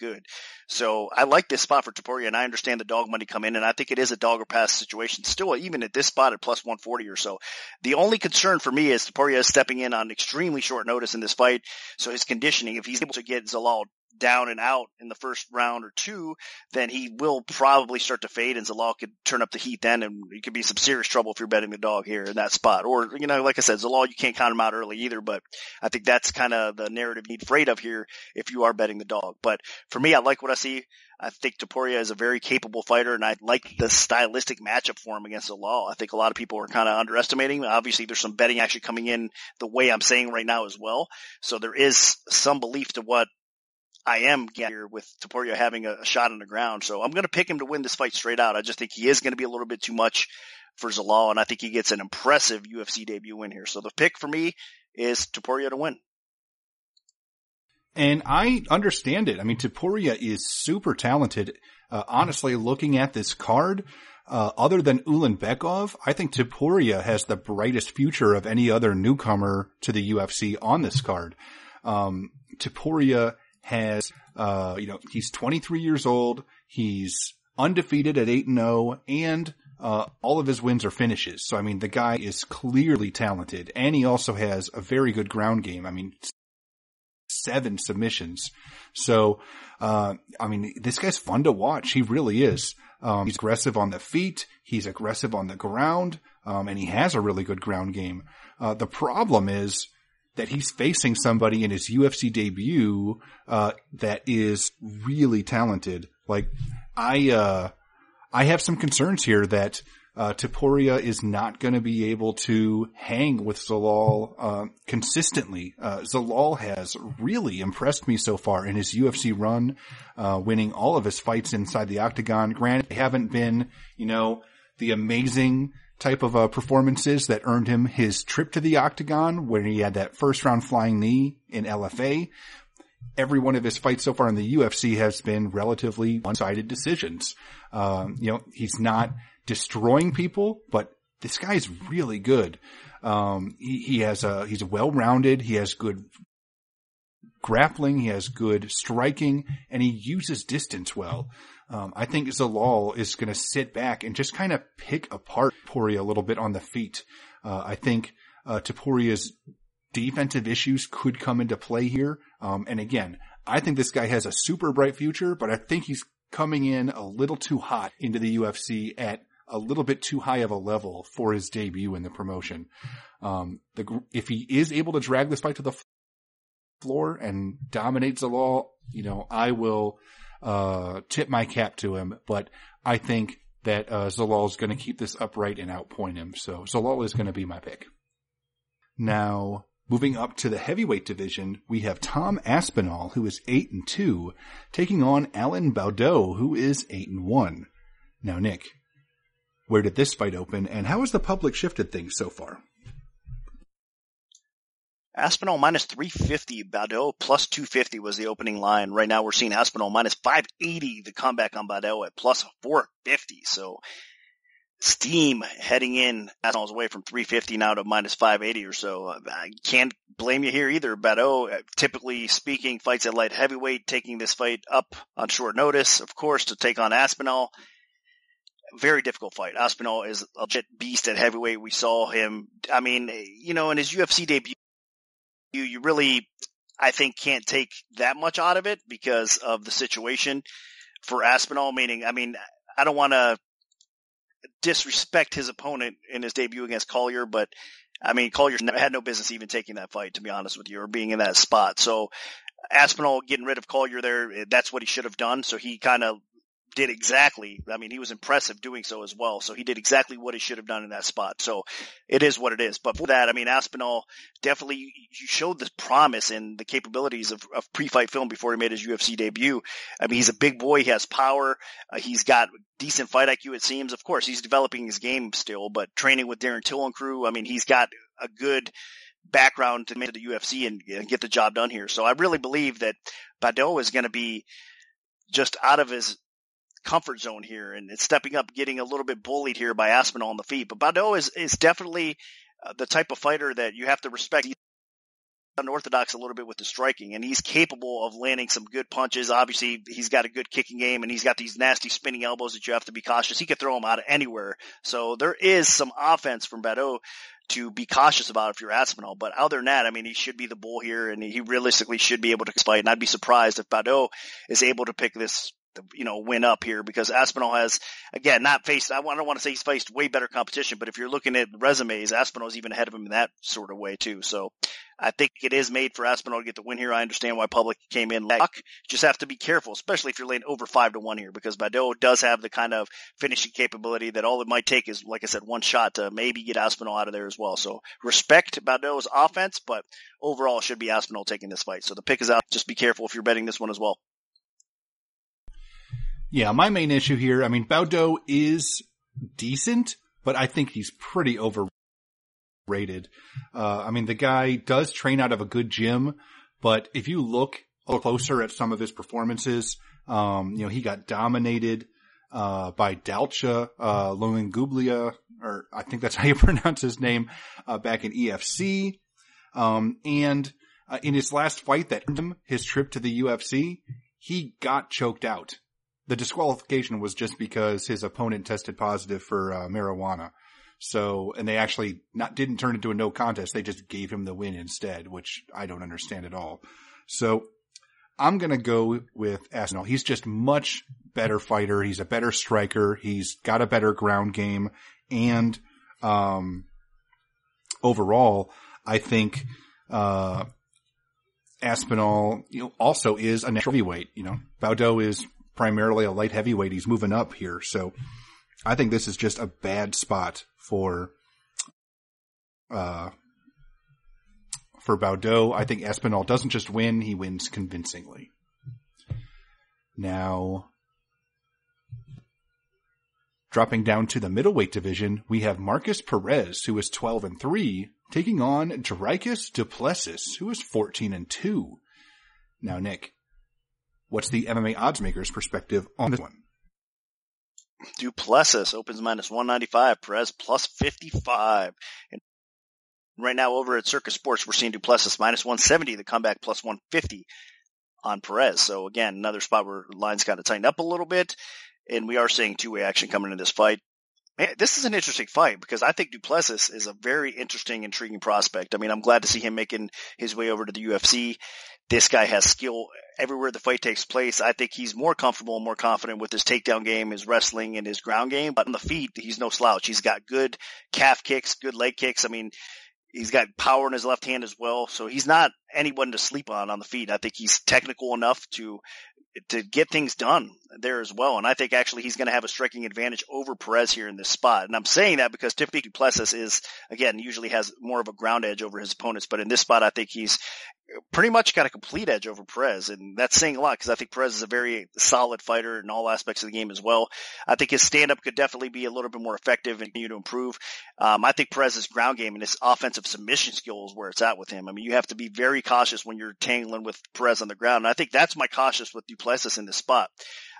good. So I like this spot for Topuria, and I understand the dog money come in, and I think it is a dog or pass situation still, even at this spot at plus 140 or so. The only concern for me is Topuria is stepping in on extremely short notice in this fight, so his conditioning, if he's able to get Zalal down and out in the first round or two, then he will probably start to fade and Zalal could turn up the heat then and it could be some serious trouble if you're betting the dog here in that spot. Or, you know, like I said, Zalal, you can't count him out early either, but I think that's kind of the narrative you need afraid of here if you are betting the dog. But for me, I like what I see. I think Topuria is a very capable fighter, and I like the stylistic matchup for him against Zalal. I think a lot of people are kind of underestimating. Obviously, there's some betting actually coming in the way I'm saying right now as well. So there is some belief to what I am here with Topuria having a, a shot on the ground. So I'm going to pick him to win this fight straight out. I just think he is going to be a little bit too much for Zalal, and I think he gets an impressive UFC debut win here. So the pick for me is Topuria to win. And I understand it. I mean, Topuria is super talented. Uh, honestly, looking at this card, uh, other than Ulanbekov, I think Topuria has the brightest future of any other newcomer to the UFC on this card. Um, Topuria has, uh, you know, he's 23 years old. He's undefeated at 8 and 0 and, uh, all of his wins are finishes. So, I mean, the guy is clearly talented and he also has a very good ground game. I mean, seven submissions. So, uh, I mean, this guy's fun to watch. He really is. Um, he's aggressive on the feet. He's aggressive on the ground. Um, and he has a really good ground game. Uh, the problem is that he's facing somebody in his UFC debut, uh, that is really talented. Like, I, uh, I have some concerns here that, uh, Topuria is not going to be able to hang with Zalal uh, consistently. Uh, Zalal has really impressed me so far in his UFC run, uh, winning all of his fights inside the octagon. Granted, they haven't been, you know, the amazing type of uh, performances that earned him his trip to the octagon when he had that first round flying knee in LFA. Every one of his fights so far in the UFC has been relatively one-sided decisions. Um, you know, he's not destroying people, but this guy's really good. Um, he, he has a, he's well-rounded. He has good grappling. He has good striking and he uses distance well. Um, I think Zalal is going to sit back and just kind of pick apart Topuria a little bit on the feet. Uh, I think, uh, Topuria's defensive issues could come into play here. Um, and again, I think this guy has a super bright future, but I think he's coming in a little too hot into the UFC at a little bit too high of a level for his debut in the promotion. Um, the, if he is able to drag this fight to the floor and dominate Zalal, you know, I will, uh, tip my cap to him, but I think that, uh, Zalal is going to keep this upright and outpoint him. So Zalal is going to be my pick. Now, moving up to the heavyweight division, we have Tom Aspinall, who is 8 and 2, taking on Alan Baudot, who is 8 and 1. Now, Nick, where did this fight open, and how has the public shifted things so far? Aspinall minus 350, Baudot plus 250 was the opening line. Right now we're seeing Aspinall minus 580, the comeback on Baudot at plus 450. So steam heading in Aspinall's away from 350 now to minus 580 or so. I can't blame you here either. Baudot, uh, typically speaking, fights at light heavyweight, taking this fight up on short notice, of course, to take on Aspinall very difficult fight. Aspinall is a legit beast at heavyweight. We saw him. I mean, you know, in his UFC debut, you, you really, I think, can't take that much out of it because of the situation for Aspinall. Meaning, I mean, I don't want to disrespect his opponent in his debut against Collier, but I mean, Collier had no business even taking that fight, to be honest with you, or being in that spot. So Aspinall getting rid of Collier there, eh, that's what he should have done. So he kind of did exactly, I mean, he was impressive doing so as well. So he did exactly what he should have done in that spot. So it is what it is. But for that, I mean, Aspinall definitely showed the promise and the capabilities of, of pre-fight film before he made his UFC debut. I mean, he's a big boy. He has power. Uh, he's got decent fight IQ, it seems. Of course, he's developing his game still, but training with Darren Till and crew, I mean, he's got a good background to make the UFC and, and get the job done here. So I really believe that Baudot is going to be just out of his comfort zone here and it's stepping up, getting a little bit bullied here by Aspinall on the feet. But Baudot is, is definitely uh, the type of fighter that you have to respect. He's unorthodox a little bit with the striking and he's capable of landing some good punches. Obviously he's got a good kicking game and he's got these nasty spinning elbows that you have to be cautious. He could throw them out of anywhere. So there is some offense from Baudot to be cautious about if you're Aspinall. But other than that, I mean, he should be the bull here and he realistically should be able to fight. And I'd be surprised if Baudot is able to pick this you know, win up here because Aspinall has, again, not faced, I don't want to say he's faced way better competition, but if you're looking at resumes, Aspinall's even ahead of him in that sort of way too. So I think it is made for Aspinall to get the win here. I understand why public came in. Lock. Just have to be careful, especially if you're laying over five to one here because Baudot does have the kind of finishing capability that all it might take is, like I said, one shot to maybe get Aspinall out of there as well. So respect Baudot's offense, but overall should be Aspinall taking this fight. So the pick is out. Just be careful if you're betting this one as well. Yeah, my main issue here, I mean, Baudot is decent, but I think he's pretty overrated. Uh, I mean, the guy does train out of a good gym, but if you look closer at some of his performances, um, you know, he got dominated, uh, by Dalcha, uh, or I think that's how you pronounce his name, uh, back in EFC. Um, and, uh, in his last fight that him his trip to the UFC, he got choked out the disqualification was just because his opponent tested positive for uh, marijuana. So, and they actually not didn't turn into a no contest. They just gave him the win instead, which I don't understand at all. So, I'm gonna go with Aspinall. He's just much better fighter. He's a better striker. He's got a better ground game, and um, overall, I think uh, Aspinall, you know, also is a natural heavyweight. You know, Baudot is primarily a light heavyweight. He's moving up here. So I think this is just a bad spot for, uh, for Baudot. I think Aspinall doesn't just win, he wins convincingly. Now, dropping down to the middleweight division, we have Markus Perez, who is 12 and 3, taking on Dricus Du Plessis, who is 14 and 2. Now, Nick, What's the MMA odds makers perspective on this one? Du Plessis opens minus 195, Perez plus 55. And right now over at Circa Sports, we're seeing Du Plessis minus 170, the comeback plus 150 on Perez. So again, another spot where lines kind of tightened up a little bit. And we are seeing two-way action coming into this fight. Man, this is an interesting fight because I think Du Plessis is a very interesting, intriguing prospect. I mean, I'm glad to see him making his way over to the UFC. This guy has skill everywhere the fight takes place. I think he's more comfortable and more confident with his takedown game, his wrestling, and his ground game. But on the feet, he's no slouch. He's got good calf kicks, good leg kicks. I mean, he's got power in his left hand as well. So he's not anyone to sleep on on the feet. I think he's technical enough to to get things done there as well. And I think actually he's going to have a striking advantage over Perez here in this spot. And I'm saying that because typically Du Plessis is, again, usually has more of a ground edge over his opponents. But in this spot, I think he's pretty much got a complete edge over Perez. And that's saying a lot because I think Perez is a very solid fighter in all aspects of the game as well. I think his stand up could definitely be a little bit more effective and continue to improve. Um, I think Perez's ground game and his offensive submission skills where it's at with him. I mean, you have to be very cautious when you're tangling with Perez on the ground. And I think that's my cautious with Du Plessis in this spot.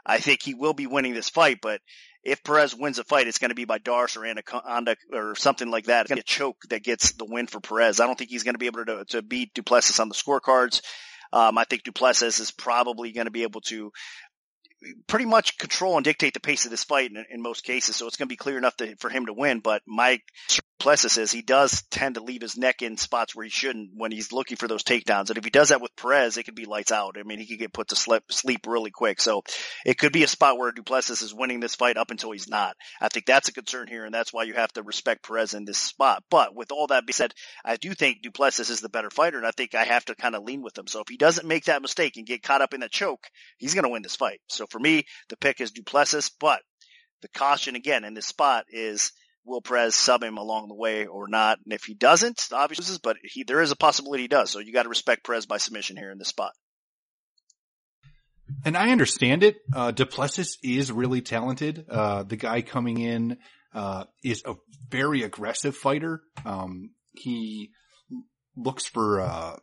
I think he will be winning this fight, but if Perez wins a fight, it's going to be by Darce or Anaconda or something like that. It's going to be a choke that gets the win for Perez. I don't think he's going to be able to, to beat Du Plessis on the scorecards. Um, I think Du Plessis is probably going to be able to pretty much control and dictate the pace of this fight in, in most cases. So it's going to be clear enough to, for him to win. But my Plessis is he does tend to leave his neck in spots where he shouldn't when he's looking for those takedowns. And if he does that with Perez, it could be lights out. I mean, he could get put to sleep, sleep really quick. So it could be a spot where Du Plessis is winning this fight up until he's not. I think that's a concern here, and that's why you have to respect Perez in this spot. But with all that being said, I do think Du Plessis is the better fighter, and I think I have to kind of lean with him. So if he doesn't make that mistake and get caught up in that choke, he's going to win this fight. So for me, the pick is Du Plessis, but the caution again in this spot is will Perez sub him along the way or not? And if he doesn't, obviously, but he, there is a possibility he does. So you got to respect Perez by submission here in this spot. And I understand it. Uh, Du Plessis is really talented. Uh, the guy coming in, uh, is a very aggressive fighter. Um, he looks for, uh,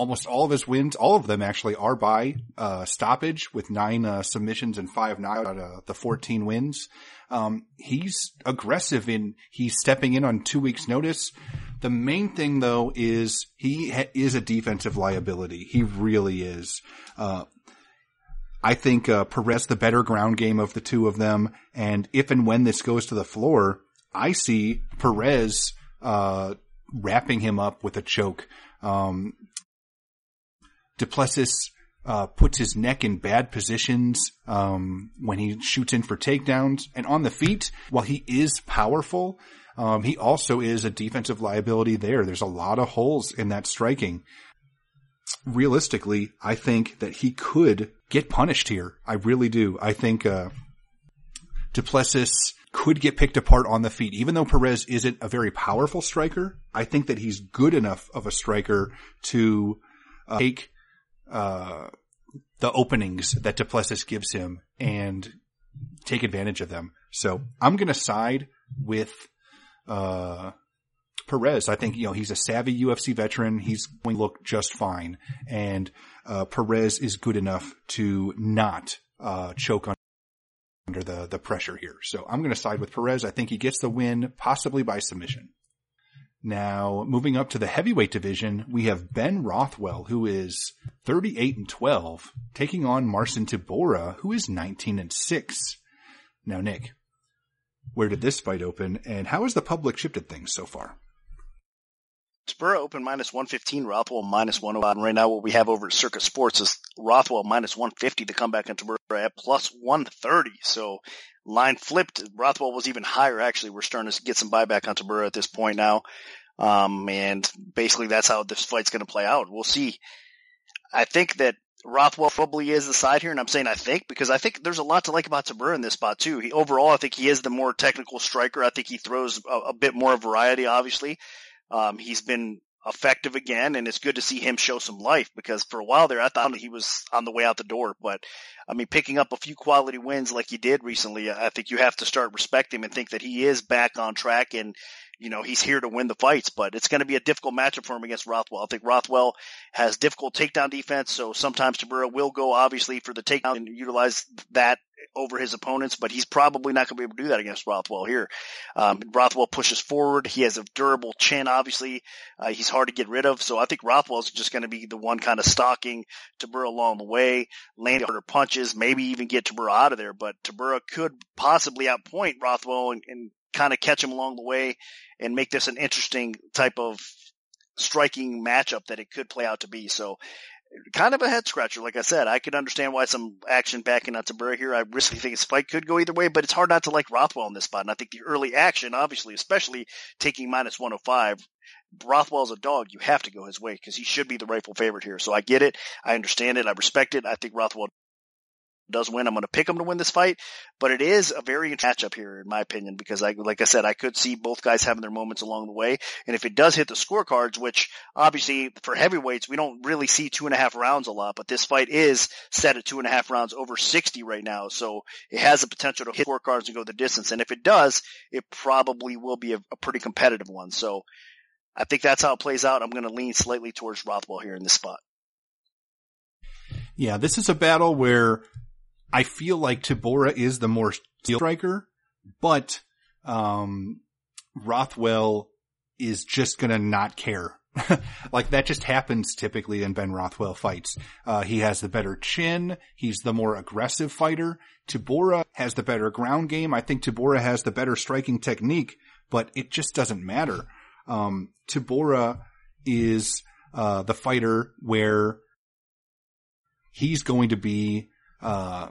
almost all of his wins, all of them actually are by, uh, stoppage with nine, uh, submissions and five knockouts out of the 14 wins. Um, he's aggressive in he's stepping in on two weeks notice. The main thing though is he ha- is a defensive liability. He really is. Uh, I think uh, Perez the better ground game of the two of them, and if and when this goes to the floor, I see Perez uh, wrapping him up with a choke. Um, Du Plessis uh, puts his neck in bad positions um, when he shoots in for takedowns, and on the feet, while he is powerful, um, he also is a defensive liability there. There's a lot of holes in that striking. Realistically, I think that he could get punished here. I really do. I think uh, Du Plessis could get picked apart on the feet. Even though Perez isn't a very powerful striker, I think that he's good enough of a striker to uh, take uh, the openings that Du Plessis gives him and take advantage of them. So I'm going to side with uh, Perez. I think you know he's a savvy UFC veteran. He's going to look just fine, and uh, Perez is good enough to not uh, choke on under the the pressure here. So I'm going to side with Perez. I think he gets the win, possibly by submission. Now, moving up to the heavyweight division, we have Ben Rothwell, who is 38 and 12, taking on Marcin Tybura, who is 19 and 6. Now, Nick, where did this fight open, and how has the public shifted things so far? Tybura open minus 115, Rothwell minus 105. And right now, what we have over at Circa Sports is Rothwell minus 150 to come back into Tybura at plus 130. So line flipped. Rothwell was even higher, actually. We're starting to get some buyback on Tybura at this point now. Um, and basically that's how this fight's going to play out. We'll see. I think that Rothwell probably is the side here, and I'm saying I think because I think there's a lot to like about Tybura in this spot too. He overall, I think he is the more technical striker. I think he throws a, a bit more variety, obviously. Um, he's been effective again, and it's good to see him show some life because for a while there, I thought he was on the way out the door. But I mean, picking up a few quality wins like he did recently, I think you have to start respecting him and think that he is back on track and you know, he's here to win the fights, but it's going to be a difficult matchup for him against Rothwell. I think Rothwell has difficult takedown defense, so sometimes Tybura will go obviously for the takedown and utilize that over his opponents, but he's probably not going to be able to do that against Rothwell here. Um, Rothwell pushes forward. He has a durable chin, obviously. Uh, he's hard to get rid of. So I think Rothwell's just going to be the one kind of stalking Tybura along the way, landing harder punches, maybe even get Tybura out of there. But Tybura could possibly outpoint Rothwell and, and kind of catch him along the way and make this an interesting type of striking matchup that it could play out to be. So kind of a head scratcher. Like I said, I could understand why some action backing out to Tybura here. I really think this fight could go either way, but it's hard not to like Rothwell in this spot. And I think the early action, obviously, especially taking minus 105, Rothwell's a dog. You have to go his way because he should be the rightful favorite here. So I get it. I understand it. I respect it. I think Rothwell does win, I'm going to pick him to win this fight. But it is a very matchup here, in my opinion, because I, like I said, I could see both guys having their moments along the way. And if it does hit the scorecards, which obviously for heavyweights, we don't really see two and a half rounds a lot, but this fight is set at two and a half rounds over 60 right now. So it has the potential to hit scorecards and go the distance. And if it does, it probably will be a, a pretty competitive one. So I think that's how it plays out. I'm going to lean slightly towards Rothwell here in this spot. Yeah, this is a battle where I feel like Tybura is the more steel striker, but um, Rothwell is just gonna not care. like that just happens typically in Ben Rothwell fights. Uh, he has the better chin. He's the more aggressive fighter. Tybura has the better ground game. I think Tybura has the better striking technique, but it just doesn't matter. Um, Tybura is, uh, the fighter where he's going to be, uh,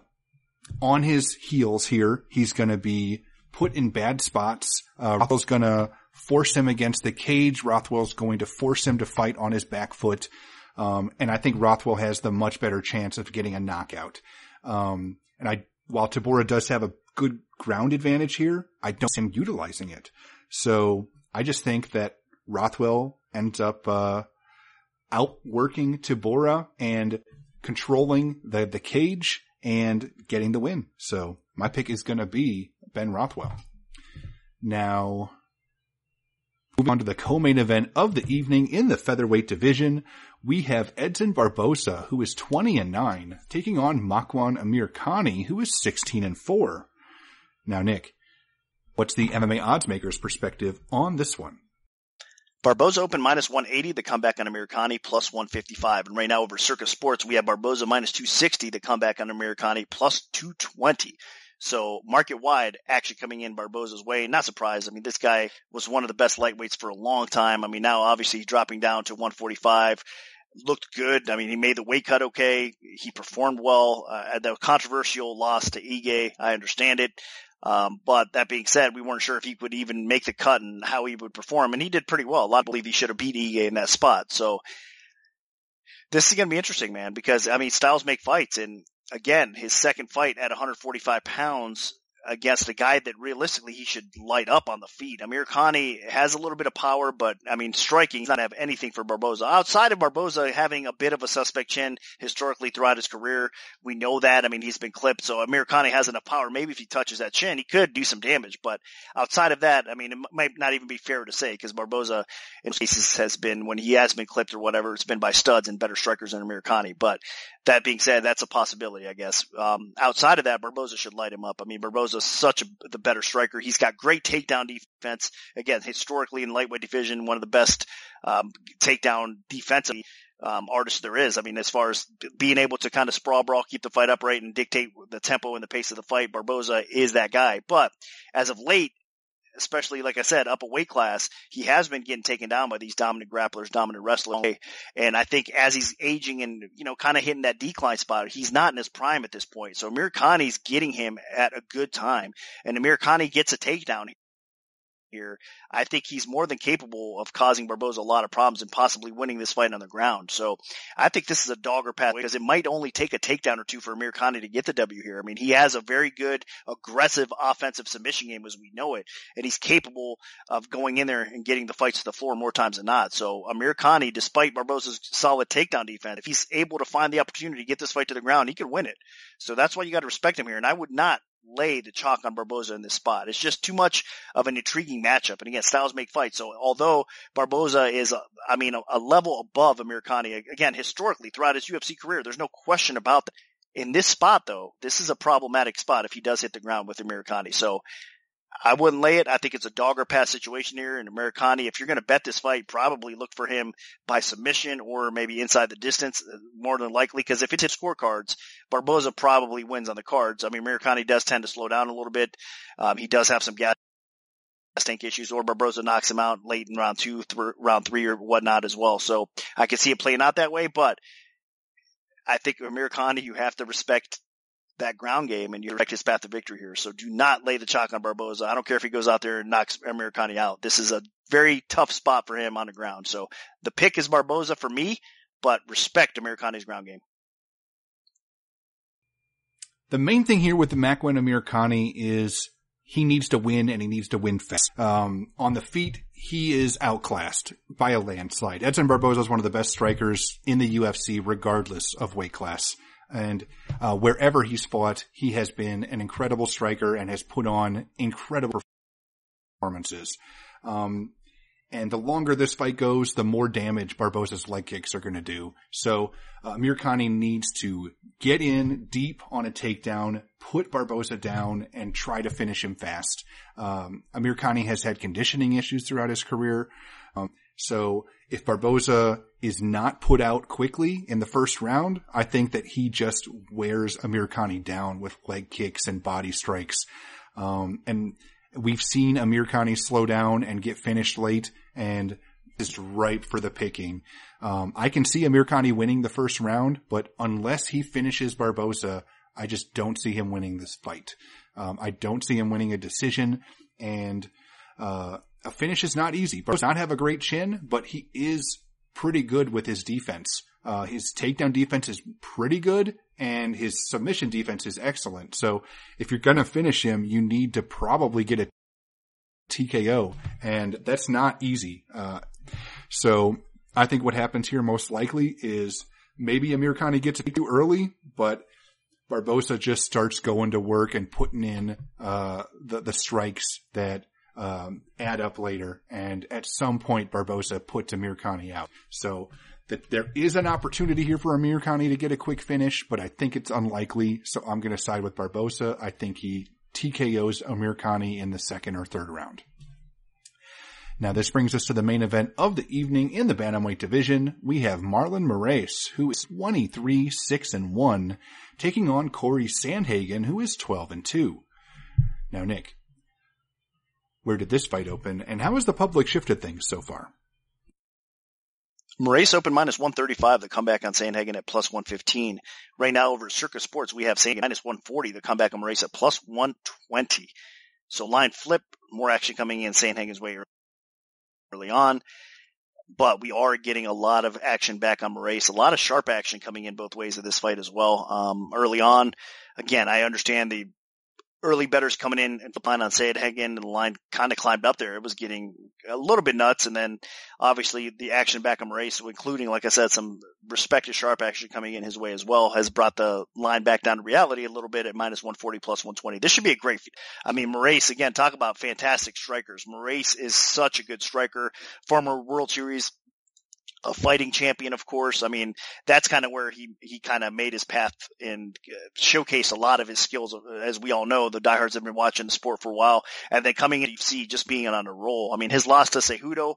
on his heels here. He's going to be put in bad spots. Uh, Rothwell's going to force him against the cage. Rothwell's going to force him to fight on his back foot. Um, and I think Rothwell has the much better chance of getting a knockout. Um, and I, while Tybura does have a good ground advantage here, I don't see him utilizing it. So I just think that Rothwell ends up, uh, outworking Tybura and controlling the, the cage and getting the win. So my pick is going to be Ben Rothwell. Now, moving on to the co-main event of the evening in the featherweight division, we have Edson Barboza, who is 20 and 9, taking on Makwan Amirkhani, who is 16 and 4. Now, Nick, what's the MMA odds makers perspective on this one? Barboza open minus 180, the comeback on Amirkhani plus 155. And right now over Circa Sports, we have Barboza minus 260, the comeback on Amirkhani plus 220. So market wide actually coming in Barboza's way. Not surprised. I mean, this guy was one of the best lightweights for a long time. I mean, now obviously dropping down to 145 looked good. I mean, he made the weight cut okay. He performed well. Uh, the controversial loss to Ige, I understand it. Um, but that being said, we weren't sure if he would even make the cut and how he would perform. And he did pretty well. A lot believe he should have beat Ige in that spot. So this is going to be interesting, man, because I mean, styles make fights. And again, his second fight at 145 pounds against a guy that realistically he should light up on the feet. Amirkhani has a little bit of power, but I mean, striking, he's not have anything for Barboza. Outside of Barboza having a bit of a suspect chin historically throughout his career, we know that. I mean, he's been clipped, so Amirkhani has enough power. Maybe if he touches that chin, he could do some damage, but outside of that, I mean, it might not even be fair to say because Barboza in cases has been, when he has been clipped or whatever, it's been by studs and better strikers than Amirkhani. But that being said, that's a possibility, I guess. Um, outside of that, Barboza should light him up. I mean, Such a, the better striker. He's got great takedown defense. Again, historically in lightweight division, one of the best, um, takedown defensive, um, artists there is. I mean, as far as being able to kind of sprawl brawl, keep the fight upright and dictate the tempo and the pace of the fight, Barboza is that guy. But as of late, especially like I said, up a weight class, he has been getting taken down by these dominant grapplers, dominant wrestlers. And I think as he's aging and, you know, kind of hitting that decline spot, he's not in his prime at this point. So Amirkhani's getting him at a good time. And Amirkhani gets a takedown here, I think he's more than capable of causing Barboza a lot of problems and possibly winning this fight on the ground. So I think this is a dogger path because it might only take a takedown or two for Amirkhani to get the W here. I mean, he has a very good aggressive offensive submission game as we know it, and he's capable of going in there and getting the fights to the floor more times than not. So Amirkhani, despite Barboza's solid takedown defense, if he's able to find the opportunity to get this fight to the ground, he could win it. So that's why you got to respect him here. And I would not lay the chalk on Barboza in this spot. It's just too much of an intriguing matchup. And again, styles make fights. So although Barboza is, uh, I mean, a, a level above Amirkhani, again, historically throughout his UFC career, there's no question about that. In this spot, though, this is a problematic spot if he does hit the ground with Amirkhani. So I wouldn't lay it. I think it's a dog or pass situation here. And Amirkhani, if you're going to bet this fight, probably look for him by submission or maybe inside the distance uh, more than likely. Cause if it hits scorecards, Barboza probably wins on the cards. I mean, Amirkhani does tend to slow down a little bit. Um, he does have some gas tank issues or Barboza knocks him out late in round two, th- round three or whatnot as well. So I can see it playing out that way, but I think Amirkhani, you have to respect that ground game and you direct his path to victory here. So do not lay the chalk on Barboza. I don't care if he goes out there and knocks Amirkhani out. This is a very tough spot for him on the ground. So the pick is Barboza for me, but respect Amirkhani's ground game. The main thing here with the Makwan Amirkhani is he needs to win and he needs to win fast. Um, on the feet, he is outclassed by a landslide. Edson Barboza is one of the best strikers in the UFC regardless of weight class. And uh, wherever he's fought, he has been an incredible striker and has put on incredible performances. Um, and the longer this fight goes, the more damage Barboza's leg kicks are going to do. So uh, Amirkhani needs to get in deep on a takedown, put Barboza down, and try to finish him fast. Um, Amirkhani has had conditioning issues throughout his career. Um, so if Barboza is not put out quickly in the first round, I think that he just wears Amirkhani down with leg kicks and body strikes. Um, and we've seen Amirkhani slow down and get finished late and is ripe for the picking. Um, I can see Amirkhani winning the first round, but unless he finishes Barboza, I just don't see him winning this fight. Um, I don't see him winning a decision and, uh, a finish is not easy. Barboza does not have a great chin, but he is pretty good with his defense. Uh, his takedown defense is pretty good and his submission defense is excellent. So if you're going to finish him, you need to probably get a TKO and that's not easy. Uh, so I think what happens here most likely is maybe Amirkhani gets it too early, but Barboza just starts going to work and putting in, uh, the, the strikes that um, add up later. And at some point, Barboza puts Amirkhani out. So that there is an opportunity here for Amirkhani to get a quick finish, but I think it's unlikely. So I'm going to side with Barboza. I think he TKOs Amirkhani in the second or third round. Now this brings us to the main event of the evening in the bantamweight division. We have Marlon Moraes, who is 23, 6 and 1, taking on Corey Sandhagen, who is 12 and 2. Now, Nick, where did this fight open, and how has the public shifted things so far? Moraes open minus 135, the comeback on Sandhagen at plus 115. Right now over at Circa Sports, we have Sandhagen minus 140, the comeback on Moraes at plus 120. So line flip, more action coming in Sandhagen's way early on. But we are getting a lot of action back on Moraes, a lot of sharp action coming in both ways of this fight as well. Um, early on, again, I understand the early betters coming in and flying on Sandhagen and the line kind of climbed up there. It was getting a little bit nuts. And then obviously the action back on race, including, like I said, some respected sharp action coming in his way as well has brought the line back down to reality a little bit at minus 140 plus 120. This should be a great, I mean, Moraes, again, talk about fantastic strikers. Moraes is such a good striker, former World Series a fighting champion, of course. I mean, that's kind of where he, he kind of made his path and uh, showcased a lot of his skills. As we all know, the diehards have been watching the sport for a while and then coming in see just being on a roll. I mean, his loss to Cejudo,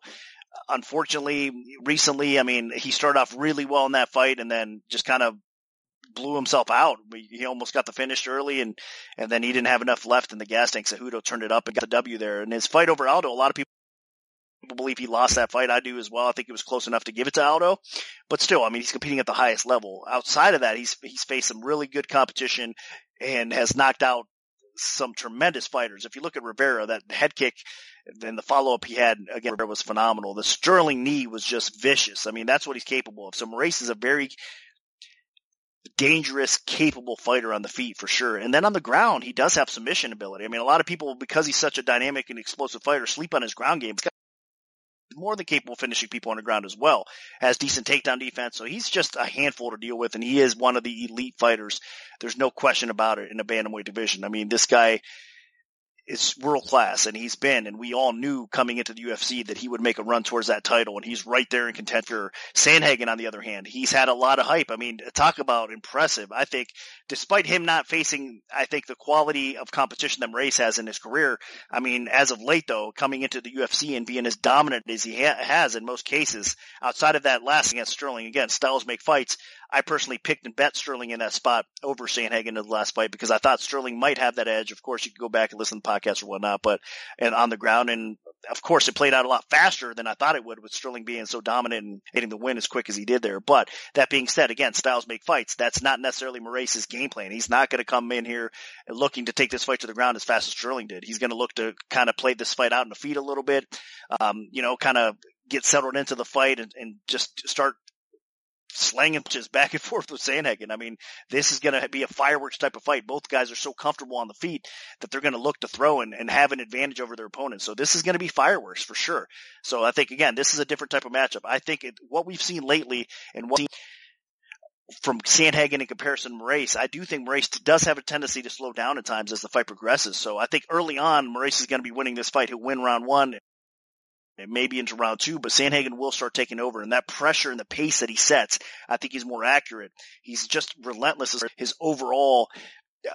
unfortunately, recently, I mean, he started off really well in that fight and then just kind of blew himself out. He almost got the finish early and, and then he didn't have enough left in the gas tank. Cejudo turned it up and got the W there. And his fight over Aldo, a lot of people believe he lost that fight. I do as well. I think it was close enough to give it to Aldo, but still, I mean, he's competing at the highest level. Outside of that, he's he's faced some really good competition and has knocked out some tremendous fighters. If you look at Rivera, that head kick and the follow up he had again Rivera was phenomenal. The Sterling knee was just vicious. I mean, that's what he's capable of. So Moraes is a very dangerous, capable fighter on the feet for sure. And then on the ground, he does have submission ability. I mean, a lot of people, because he's such a dynamic and explosive fighter, sleep on his ground game. More than capable of finishing people on the ground as well. Has decent takedown defense, so he's just a handful to deal with, and he is one of the elite fighters. There's no question about it in the bantamweight division. I mean, this guy is world class and he's been and we all knew coming into the UFC that he would make a run towards that title and he's right there in contention. Sandhagen on the other hand, he's had a lot of hype. I mean, talk about impressive. I think despite him not facing, I think the quality of competition that Moraes has in his career. I mean, as of late though, coming into the UFC and being as dominant as he ha- has in most cases outside of that last against Sterling, again, styles make fights. I personally picked and bet Sterling in that spot over Sandhagen in the last fight because I thought Sterling might have that edge. Of course, you could go back and listen to the podcast or whatnot, but and on the ground, and of course, it played out a lot faster than I thought it would with Sterling being so dominant and hitting the win as quick as he did there. But that being said, again, styles make fights. That's not necessarily Moraes' game plan. He's not going to come in here looking to take this fight to the ground as fast as Sterling did. He's going to look to kind of play this fight out in the feet a little bit, um, you know, kind of get settled into the fight and, and just start slanging punches back and forth with Sandhagen. I mean, this is going to be a fireworks type of fight. Both guys are so comfortable on the feet that they're going to look to throw and, and have an advantage over their opponents. So this is going to be fireworks for sure. So I think again, this is a different type of matchup. I think it, what we've seen lately and what from Sandhagen in comparison to Moraes, I do think Moraes does have a tendency to slow down at times as the fight progresses. So I think early on, Moraes is going to be winning this fight. He'll win round one maybe into round two, but Sandhagen will start taking over. And that pressure and the pace that he sets, I think he's more accurate. He's just relentless as his overall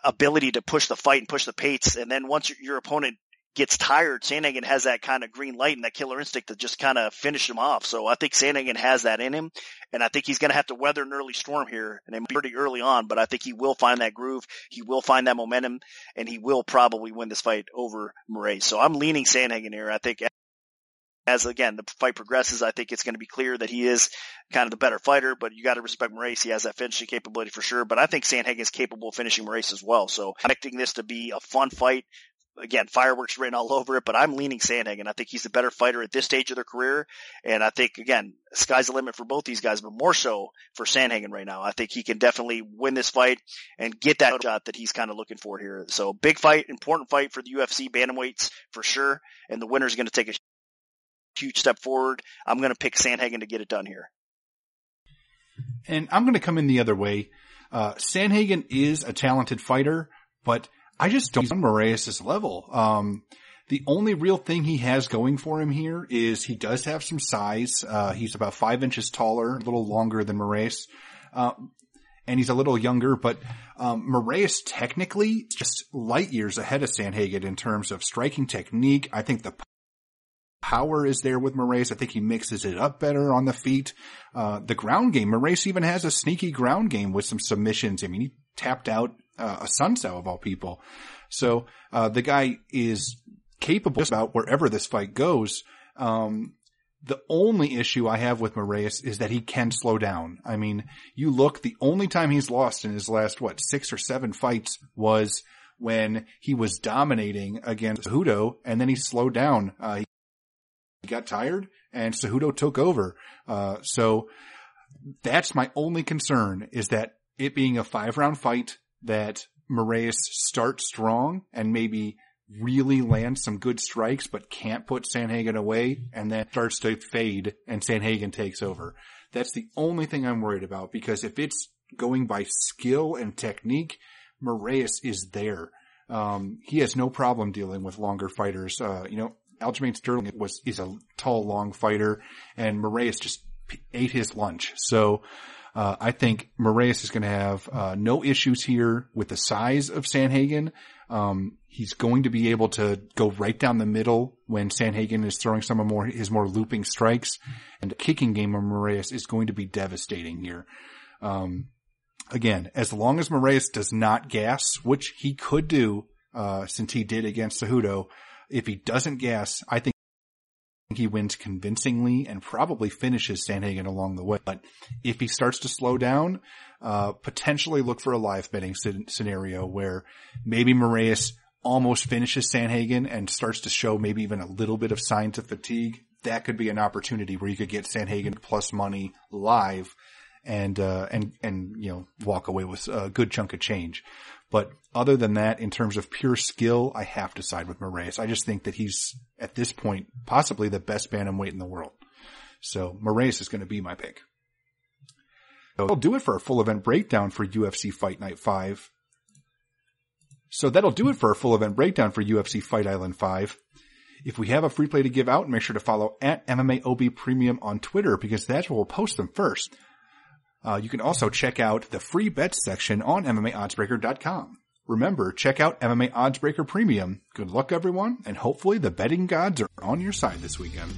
ability to push the fight and push the pace. And then once your, opponent gets tired, Sandhagen has that kind of green light and that killer instinct to just kind of finish him off. So I think Sandhagen has that in him. And I think he's going to have to weather an early storm here and it pretty early on, but I think he will find that groove. He will find that momentum and he will probably win this fight over Moraes. So I'm leaning Sandhagen here. I think as again the fight progresses, I think it's going to be clear that he is kind of the better fighter. But you got to respect Moraes; he has that finishing capability for sure. But I think Sandhagen is capable of finishing Moraes as well. So I'm expecting this to be a fun fight. Again, fireworks written all over it, but I'm leaning Sandhagen. I think he's the better fighter at this stage of their career, and I think again, sky's the limit for both these guys, but more so for Sandhagen right now. I think he can definitely win this fight and get that shot that he's kind of looking for here. So big fight, important fight for the UFC bantamweights for sure, and the winner is going to take a huge step forward. I'm going to pick Sandhagen to get it done here. And I'm going to come in the other way. Uh, Sandhagen is a talented fighter, but I just don't on Moraes' level. Um, the only real thing he has going for him here is he does have some size. Uh, he's about five inches taller, a little longer than Moraes. Uh, and he's a little younger, but um, Moraes technically just light years ahead of Sandhagen in terms of striking technique. I think the power is there with Moraes. I think he mixes it up better on the feet. Uh, the ground game, Moraes even has a sneaky ground game with some submissions. I mean, he tapped out uh, Assunção of all people. So, uh, the guy is capable about wherever this fight goes. Um, the only issue I have with Moraes is that he can slow down. I mean, you look, the only time he's lost in his last, what, six or seven fights was when he was dominating against Cejudo and then he slowed down. Uh, he got tired and Cejudo took over. Uh, so that's my only concern is that it being a five round fight that Moraes starts strong and maybe really lands some good strikes, but can't put Sandhagen away and then starts to fade and Sandhagen takes over. That's the only thing I'm worried about because if it's going by skill and technique, Moraes is there. Um, he has no problem dealing with longer fighters. Uh, you know, Aljamain Sterling was, is a tall, long fighter and Moraes just ate his lunch. So, uh, I think Moraes is going to have uh, no issues here with the size of Sandhagen. Um, he's going to be able to go right down the middle when Sandhagen is throwing some of more his more looping strikes, and the kicking game of Moraes is going to be devastating here. Um, again, as long as Moraes does not gas, which he could do, uh, since he did against Cejudo, if he doesn't gas, I think he wins convincingly and probably finishes Sandhagen along the way. But if he starts to slow down, uh, potentially look for a live betting scenario where maybe Moraes almost finishes Sandhagen and starts to show maybe even a little bit of signs of fatigue. That could be an opportunity where you could get Sandhagen plus money live and, uh, and, and, you know, walk away with a good chunk of change. But other than that, in terms of pure skill, I have to side with Moraes. I just think that he's at this point possibly the best bantamweight in the world. So Moraes is going to be my pick. So that'll do it for a full event breakdown for UFC Fight Night 5. So that'll do it for a full event breakdown for UFC Fight Island 5. If we have a free play to give out, make sure to follow at MMAOB Premium on Twitter because that's where we'll post them first. Uh, you can also check out the free bets section on MMAOddsbreaker.com. Remember, check out MMA Oddsbreaker Premium. Good luck everyone, and hopefully the betting gods are on your side this weekend.